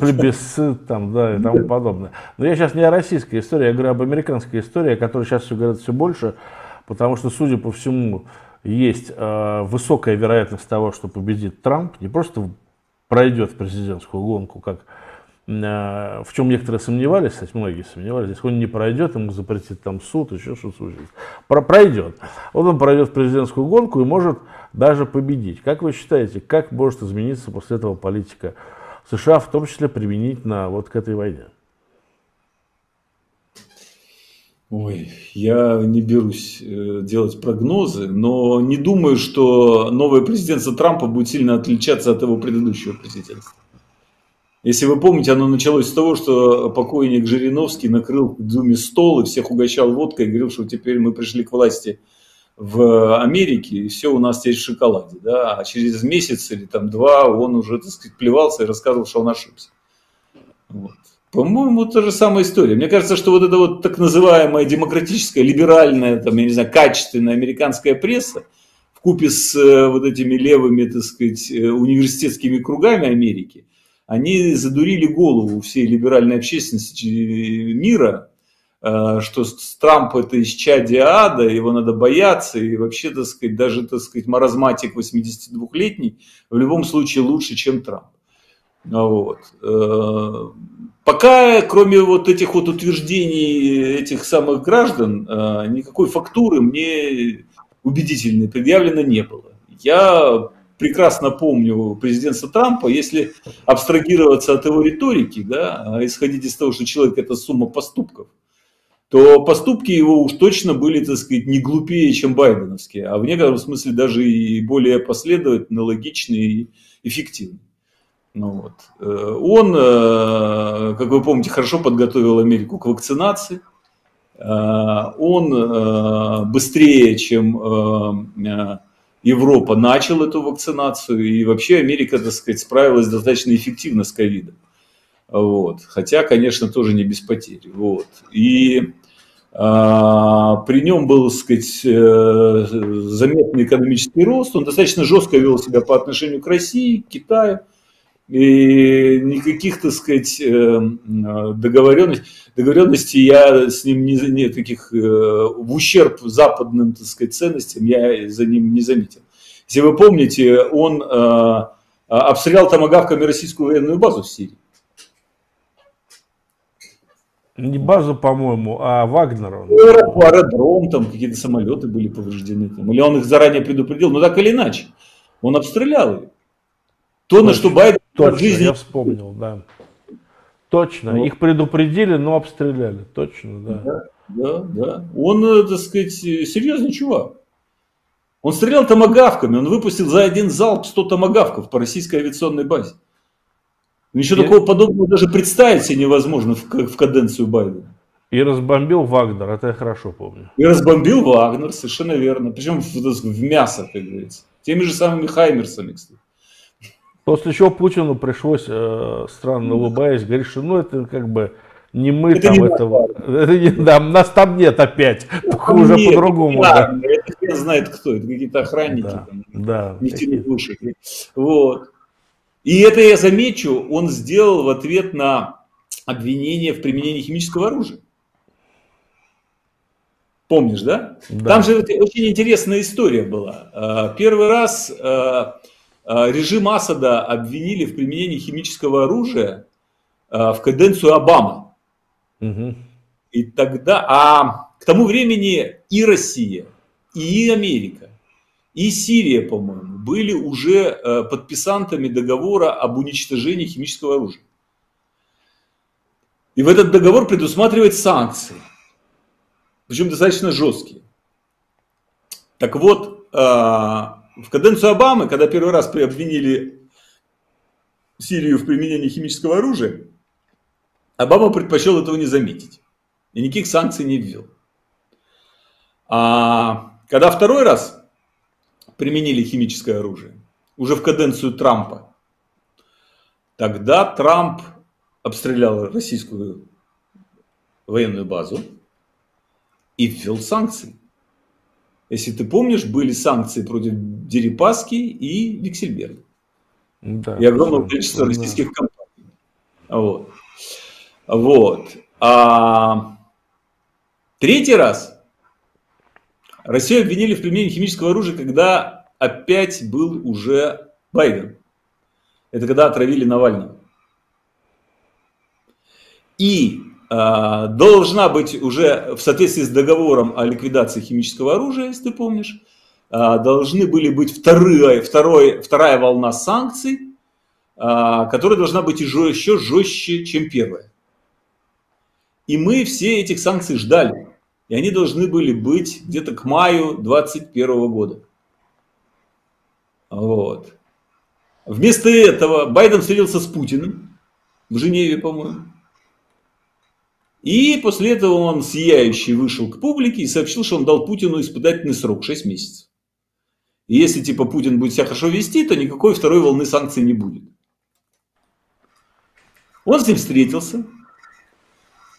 Плебисцит там, да, и тому подобное. Но я сейчас не о российской истории, я говорю об американской истории, о которой сейчас все говорят все больше, потому что, судя по всему, есть э, высокая вероятность того, что победит Трамп, не просто пройдет президентскую гонку, как в чем некоторые сомневались, кстати, многие сомневались, если он не пройдет, ему запретит там суд, еще что-то случится. Про пройдет. Вот он пройдет президентскую гонку и может даже победить. Как вы считаете, как может измениться после этого политика США, в том числе применительно вот к этой войне?
Ой, я не берусь э, делать прогнозы, но не думаю, что новое президентство Трампа будет сильно отличаться от его предыдущего президентства. Если вы помните, оно началось с того, что покойник Жириновский накрыл в Думе стол и всех угощал водкой и говорил, что теперь мы пришли к власти в Америке, и все у нас теперь в шоколаде. Да? А через месяц или там два он уже, так сказать, плевался и рассказывал, что он ошибся. Вот. По-моему, та же самая история. Мне кажется, что вот эта вот так называемая демократическая, либеральная, там, я не знаю, качественная американская пресса, в купе с э, вот этими левыми, так сказать, э, университетскими кругами Америки – они задурили голову всей либеральной общественности мира, э, что Трамп это исчадие ада, его надо бояться, и вообще, так сказать, даже, так сказать, маразматик 82-летний в любом случае лучше, чем Трамп. Вот. Э, Пока, кроме вот этих вот утверждений этих самых граждан, э, никакой фактуры мне убедительной предъявлено не было. Я прекрасно помню президентства Трампа, если абстрагироваться от его риторики, да, а исходить из того, что человек это сумма поступков, то поступки его уж точно были, так сказать, не глупее, чем байденовские, а в некотором смысле даже и более последовательные, логичные и эффективные. Ну, вот. Э, он, э, как вы помните, хорошо подготовил Америку к вакцинации. Э, он быстрее, чем Европа, начал эту вакцинацию. И вообще Америка, так сказать, справилась достаточно эффективно с ковидом. Вот. Хотя, конечно, тоже не без потерь. Вот. И а, при нем был, так сказать, заметный экономический рост. Он достаточно жестко вел себя по отношению к России, к Китаю и никаких, так сказать, э, договоренностей, договоренностей я с ним не, не таких э, в ущерб западным, так сказать, ценностям я за ним не заметил. Если вы помните, он э, обстрелял томогавками российскую военную базу в Сирии.
Не базу, по-моему, а Вагнера.
Аэродром, там какие-то самолеты были повреждены. Там. Или он их заранее предупредил, но так или иначе. Он обстрелял их.
То, на что Байден Точно, жизни... я вспомнил, да. Точно, вот. их предупредили, но обстреляли. Точно, да.
Да, да, да. Он, э, так сказать, серьезный чувак. Он стрелял томогавками, он выпустил за один залп 100 томогавков по российской авиационной базе. Ничего и... такого подобного даже представить себе невозможно в, в каденцию Байдена.
И разбомбил Вагнер, это я хорошо помню.
И разбомбил Вагнер, совершенно верно. Причем в, в мясо, как говорится. Теми же самыми Хаймерсами, кстати.
После чего Путину пришлось, э, странно улыбаясь, говорить, что ну это как бы не мы это там не этого, (laughs) это не, да, нас там нет опять, уже по-другому.
Да, да. Это хрен знает кто, это какие-то охранники, да, там, да, нефтяные души. Вот. И это я замечу, он сделал в ответ на обвинение в применении химического оружия. Помнишь, да? да? Там же очень интересная история была. Э, первый раз э, режим Асада обвинили в применении химического оружия а, в каденцию Обамы. Угу. И тогда, а к тому времени и Россия, и Америка, и Сирия, по-моему, были уже а, подписантами договора об уничтожении химического оружия. И в этот договор предусматривает санкции, причем достаточно жесткие. Так вот, в каденцию Обамы, когда первый раз обвинили Сирию в применении химического оружия, Обама предпочел этого не заметить и никаких санкций не ввел. А когда второй раз применили химическое оружие, уже в каденцию Трампа, тогда Трамп обстрелял российскую военную базу и ввел санкции. Если ты помнишь, были санкции против Дерипаски и Виксельберга. Да, и огромного количества да. российских компаний. Вот. Вот. А третий раз Россию обвинили в применении химического оружия, когда опять был уже Байден. Это когда отравили Навального. И должна быть уже в соответствии с договором о ликвидации химического оружия, если ты помнишь, а, должны были быть вторые, второй, вторая волна санкций, а, которая должна быть еще жестче, чем первая. И мы все этих санкций ждали. И они должны были быть где-то к маю 2021 года. Вот. Вместо этого Байден встретился с Путиным в Женеве, по-моему. И после этого он сияющий вышел к публике и сообщил, что он дал Путину испытательный срок 6 месяцев. И если типа Путин будет себя хорошо вести, то никакой второй волны санкций не будет. Он с ним встретился.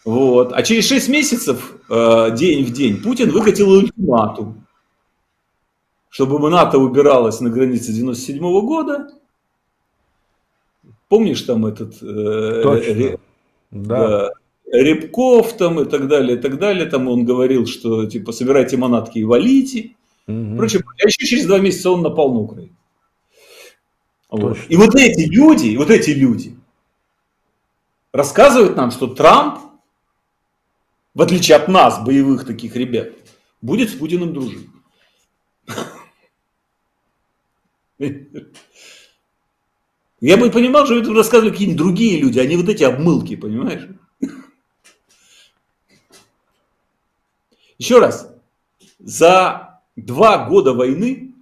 Вот. А через 6 месяцев, э, день в день, Путин выкатил ультиматум, чтобы НАТО убиралось на границе 97 -го года. Помнишь там этот... Э,
Точно. Э, да.
Рябков там и так далее, и так далее. Там он говорил, что типа собирайте манатки и валите. Угу. Впрочем, а еще через два месяца он напал на Украину. Вот. И вот эти люди, вот эти люди, рассказывает нам, что Трамп, в отличие от нас, боевых таких ребят, будет с Путиным дружить. (laughs) Я бы понимал, что это рассказывали какие-нибудь другие люди, а не вот эти обмылки, понимаешь? Еще раз, за два года войны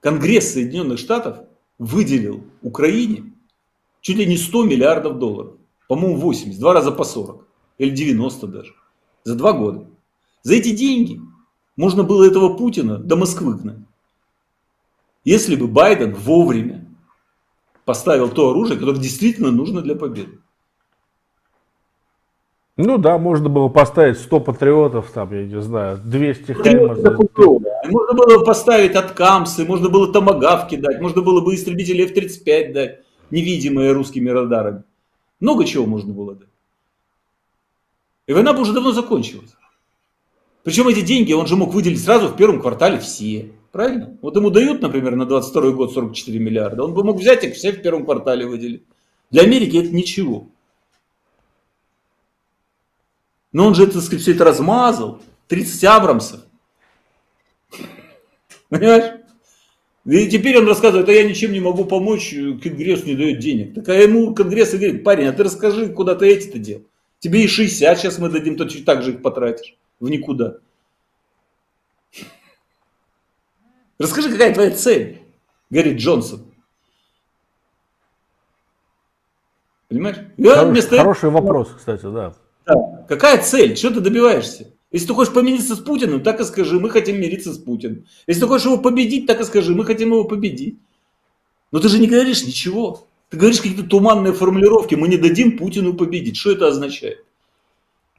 Конгресс Соединенных Штатов выделил Украине чуть ли не 100 миллиардов долларов. По-моему, 80, два раза по 40. Или 90 даже. За два года. За эти деньги можно было этого Путина до Москвы гнать. Если бы Байден вовремя поставил то оружие, которое действительно нужно для победы.
Ну да, можно было поставить 100 патриотов, там, я не знаю, 200 Хаймерсов.
Можно было поставить откамсы, можно было томагавки дать, можно было бы истребители F-35 дать, невидимые русскими радарами. Много чего можно было дать. И война бы уже давно закончилась. Причем эти деньги он же мог выделить сразу в первом квартале все. Правильно? Вот ему дают, например, на 22 год 44 миллиарда. Он бы мог взять их все в первом квартале выделить. Для Америки это ничего. Но он же, так сказать, все это размазал. 30 Абрамсов. Понимаешь? И теперь он рассказывает, а я ничем не могу помочь, Конгресс не дает денег. Так а ему Конгресс и говорит, парень, а ты расскажи, куда ты эти-то дел. Тебе и 60 сейчас мы дадим, то так же их потратишь в никуда. Расскажи, какая твоя цель, говорит Джонсон.
Понимаешь? Хорош, вместо... Хороший вопрос, кстати, да.
Да. Какая цель? Что ты добиваешься? Если ты хочешь помириться с Путиным, так и скажи, мы хотим мириться с Путиным. Если ты хочешь его победить, так и скажи, мы хотим его победить. Но ты же не говоришь ничего. Ты говоришь какие-то туманные формулировки, мы не дадим Путину победить. Что это означает?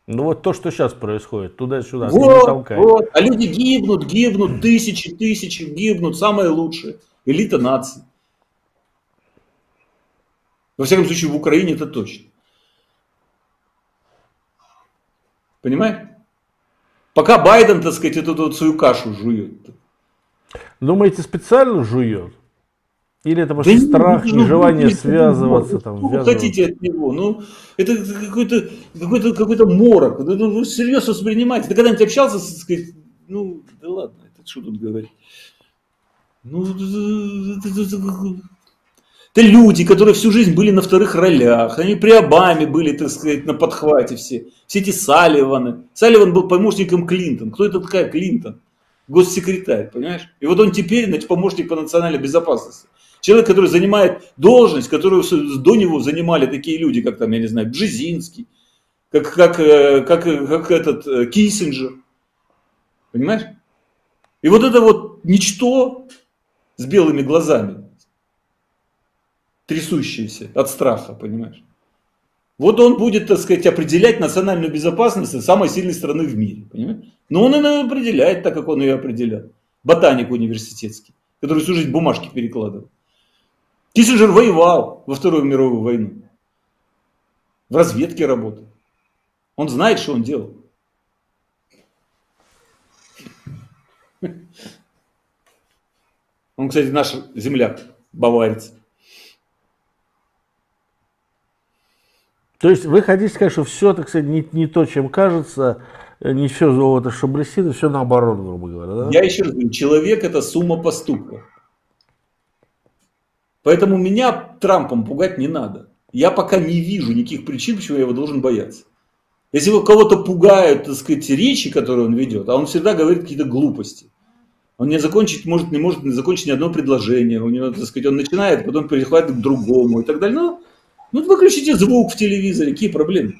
Ну вот то, что сейчас происходит, туда-сюда.
Вот, вот. А люди гибнут, гибнут, тысячи, тысячи гибнут, самые лучшие. Элита нации. Во всяком случае, в Украине это точно. Понимаешь? Пока Байден, так сказать, эту вот свою кашу жует.
Думаете, специально жует? Или это просто да страх, не, нежелание не, связываться? Ну, там,
что вы хотите от него? Ну, это какой-то какой -то, какой -то морок. Ну, ну, серьезно воспринимаете. Ты когда-нибудь общался, так сказать, ну, да ладно, это что тут говорить? Ну, это люди, которые всю жизнь были на вторых ролях. Они при Обаме были, так сказать, на подхвате все. Все эти Салливаны. Салливан был помощником Клинтон. Кто это такая Клинтон? Госсекретарь, понимаешь? И вот он теперь значит, помощник по национальной безопасности. Человек, который занимает должность, которую до него занимали такие люди, как там, я не знаю, Бжезинский, как, как, э, как, как этот э, Киссинджер. Понимаешь? И вот это вот ничто с белыми глазами, трясущиеся от страха, понимаешь? Вот он будет, так сказать, определять национальную безопасность самой сильной страны в мире, понимаешь? Но он ее определяет так, как он ее определял. Ботаник университетский, который всю жизнь бумажки перекладывал. Киссинджер воевал во Вторую мировую войну. В разведке работал. Он знает, что он делал. Он, кстати, наш земляк, баварец.
То есть вы хотите сказать, что все, так сказать, не, не то, чем кажется, не все золото, и все наоборот, грубо говоря, да?
Я еще раз говорю, человек это сумма поступков. Поэтому меня Трампом пугать не надо. Я пока не вижу никаких причин, почему я его должен бояться. Если его кого-то пугают, так сказать, речи, которые он ведет, а он всегда говорит какие-то глупости. Он не закончить, может, не может не закончить ни одно предложение. У него, так сказать, он начинает, потом переходит к другому и так далее. Ну, ну, выключите звук в телевизоре, какие проблемы?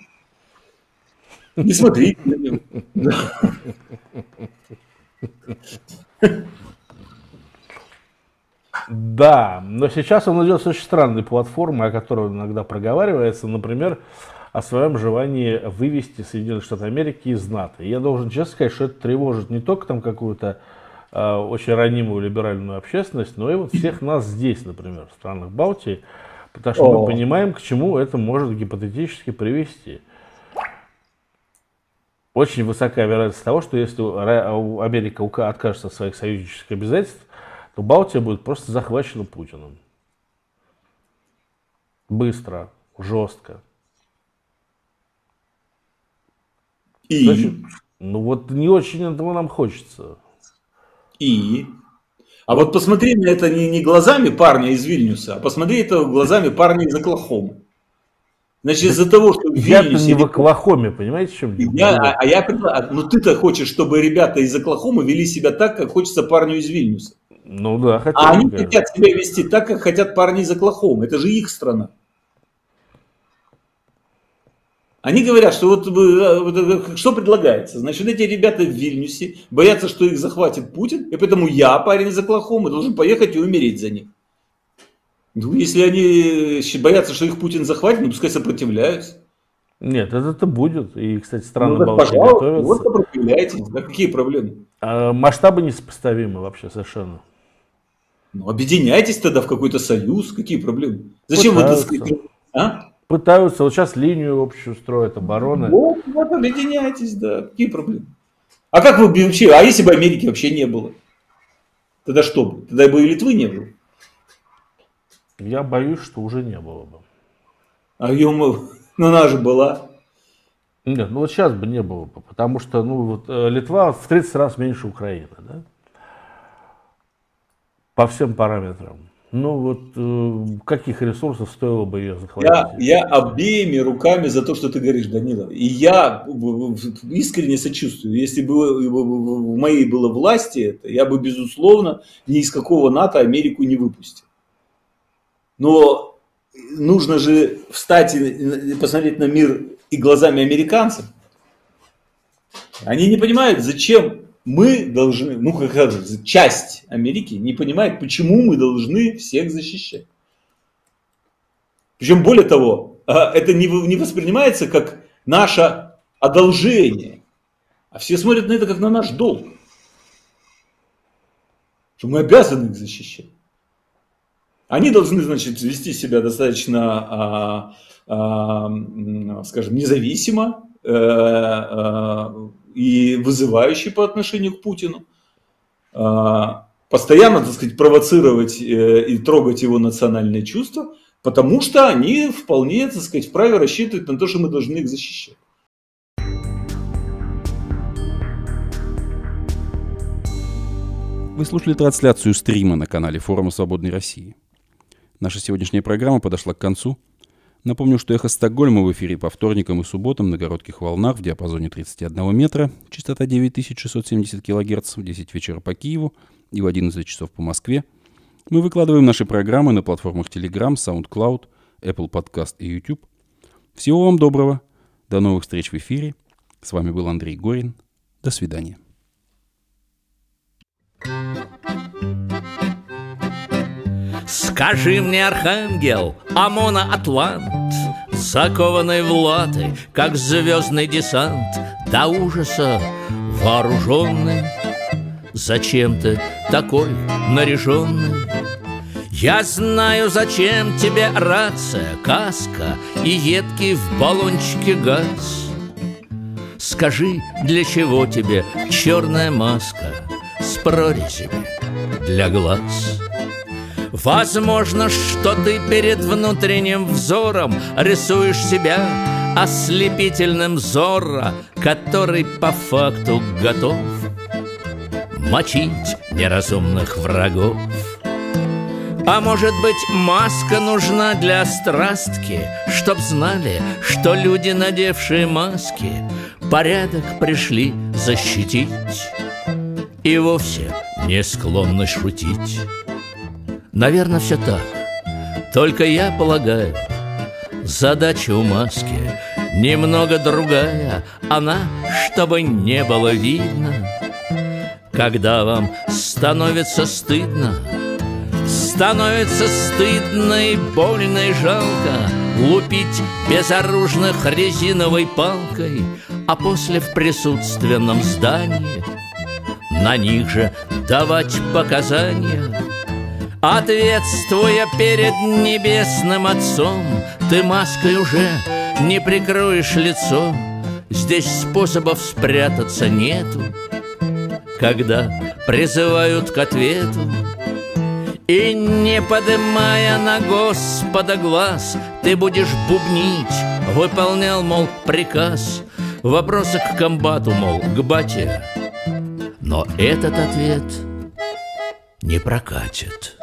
Не смотрите на него.
Да, но сейчас он идет с очень странной платформы, о которой иногда проговаривается, например, о своем желании вывести Соединенные Штаты Америки из НАТО. И я должен честно сказать, что это тревожит не только там какую-то э, очень ранимую либеральную общественность, но и вот всех нас здесь, например, в странах Балтии, Потому что О. мы понимаем, к чему это может гипотетически привести. Очень высокая вероятность того, что если Америка откажется от своих союзнических обязательств, то Балтия будет просто захвачена Путиным. Быстро, жестко. И? Значит, ну вот не очень этого нам хочется.
И? А вот посмотри на это не, не глазами парня из Вильнюса, а посмотри это глазами парня из Оклахомы. Значит, из-за того, что
в Я не в Оклахоме, понимаете, в чем
я, а, а я а, ну ты-то хочешь, чтобы ребята из Оклахомы вели себя так, как хочется парню из Вильнюса.
Ну да,
хотят. А они хотят себя вести так, как хотят парни из Оклахомы. Это же их страна. Они говорят, что вот, э, что предлагается. Значит, эти ребята в Вильнюсе боятся, что их захватит Путин, и поэтому я, парень из Оклахомы, должен поехать и умереть за них. Ну, если они боятся, что их Путин захватит, ну, пускай сопротивляются.
Нет, это, это будет. И, кстати, страны ну, Балтии
готовятся. Вот сопротивляйтесь. Да какие проблемы?
А, масштабы несопоставимы вообще совершенно.
Ну, объединяйтесь тогда в какой-то союз. Какие проблемы? Зачем Пытаются. вы, сказать,
а? Пытаются. Вот сейчас линию общую строят обороны. Вот,
вот, объединяйтесь, да. Какие проблемы? А как вы вообще, а если бы Америки вообще не было? Тогда что бы? Тогда бы и Литвы не было.
Я боюсь, что уже не было бы.
А ее, ну она же была.
Нет, ну вот сейчас бы не было бы, потому что ну, вот, э, Литва в 30 раз меньше Украины, да? По всем параметрам. Ну вот э, каких ресурсов стоило бы ее захватить?
Я, я обеими руками за то, что ты говоришь, Данила. И я искренне сочувствую. Если бы в моей было власти я бы, безусловно, ни из какого НАТО Америку не выпустил. Но нужно же встать и посмотреть на мир и глазами американцев. Они не понимают, зачем мы должны, ну как это, часть Америки не понимает, почему мы должны всех защищать. Причем более того, а, это не, не воспринимается как наше одолжение, а все смотрят на это как на наш долг. Что мы обязаны их защищать. Они должны, значит, вести себя достаточно, а, а, скажем, независимо э, э, и вызывающе по отношению к Путину. А, постоянно, так сказать, провоцировать э, и трогать его национальные чувства, потому что они вполне, так сказать, вправе рассчитывать на то, что мы должны их защищать.
Вы слушали трансляцию стрима на канале Форума Свободной России. Наша сегодняшняя программа подошла к концу. Напомню, что «Эхо Стокгольма» в эфире по вторникам и субботам на коротких волнах в диапазоне 31 метра, частота 9670 кГц в 10 вечера по Киеву и в 11 часов по Москве. Мы выкладываем наши программы на платформах Telegram, SoundCloud, Apple Podcast и YouTube. Всего вам доброго. До новых встреч в эфире. С вами был Андрей Горин. До свидания.
Скажи мне, архангел, Амона Атлант, Закованный в латы, как звездный десант, До ужаса вооруженный, Зачем ты такой наряженный? Я знаю, зачем тебе рация, каска И едкий в баллончике газ. Скажи, для чего тебе черная маска С прорезями для глаз? Возможно, что ты перед внутренним взором Рисуешь себя ослепительным Зорро, Который по факту готов Мочить неразумных врагов. А может быть, маска нужна для страстки, Чтоб знали, что люди, надевшие маски, Порядок пришли защитить И вовсе не склонны шутить. Наверное, все так. Только я полагаю, задача у маски немного другая. Она, чтобы не было видно, когда вам становится стыдно. Становится стыдно и больно и жалко Лупить безоружных резиновой палкой А после в присутственном здании На них же давать показания Ответствуя перед небесным Отцом, Ты маской уже не прикроешь лицо. Здесь способов спрятаться нету, Когда призывают к ответу. И не подымая на Господа глаз, Ты будешь бубнить, выполнял, мол, приказ. Вопросы к комбату, мол, к бате Но этот ответ не прокатит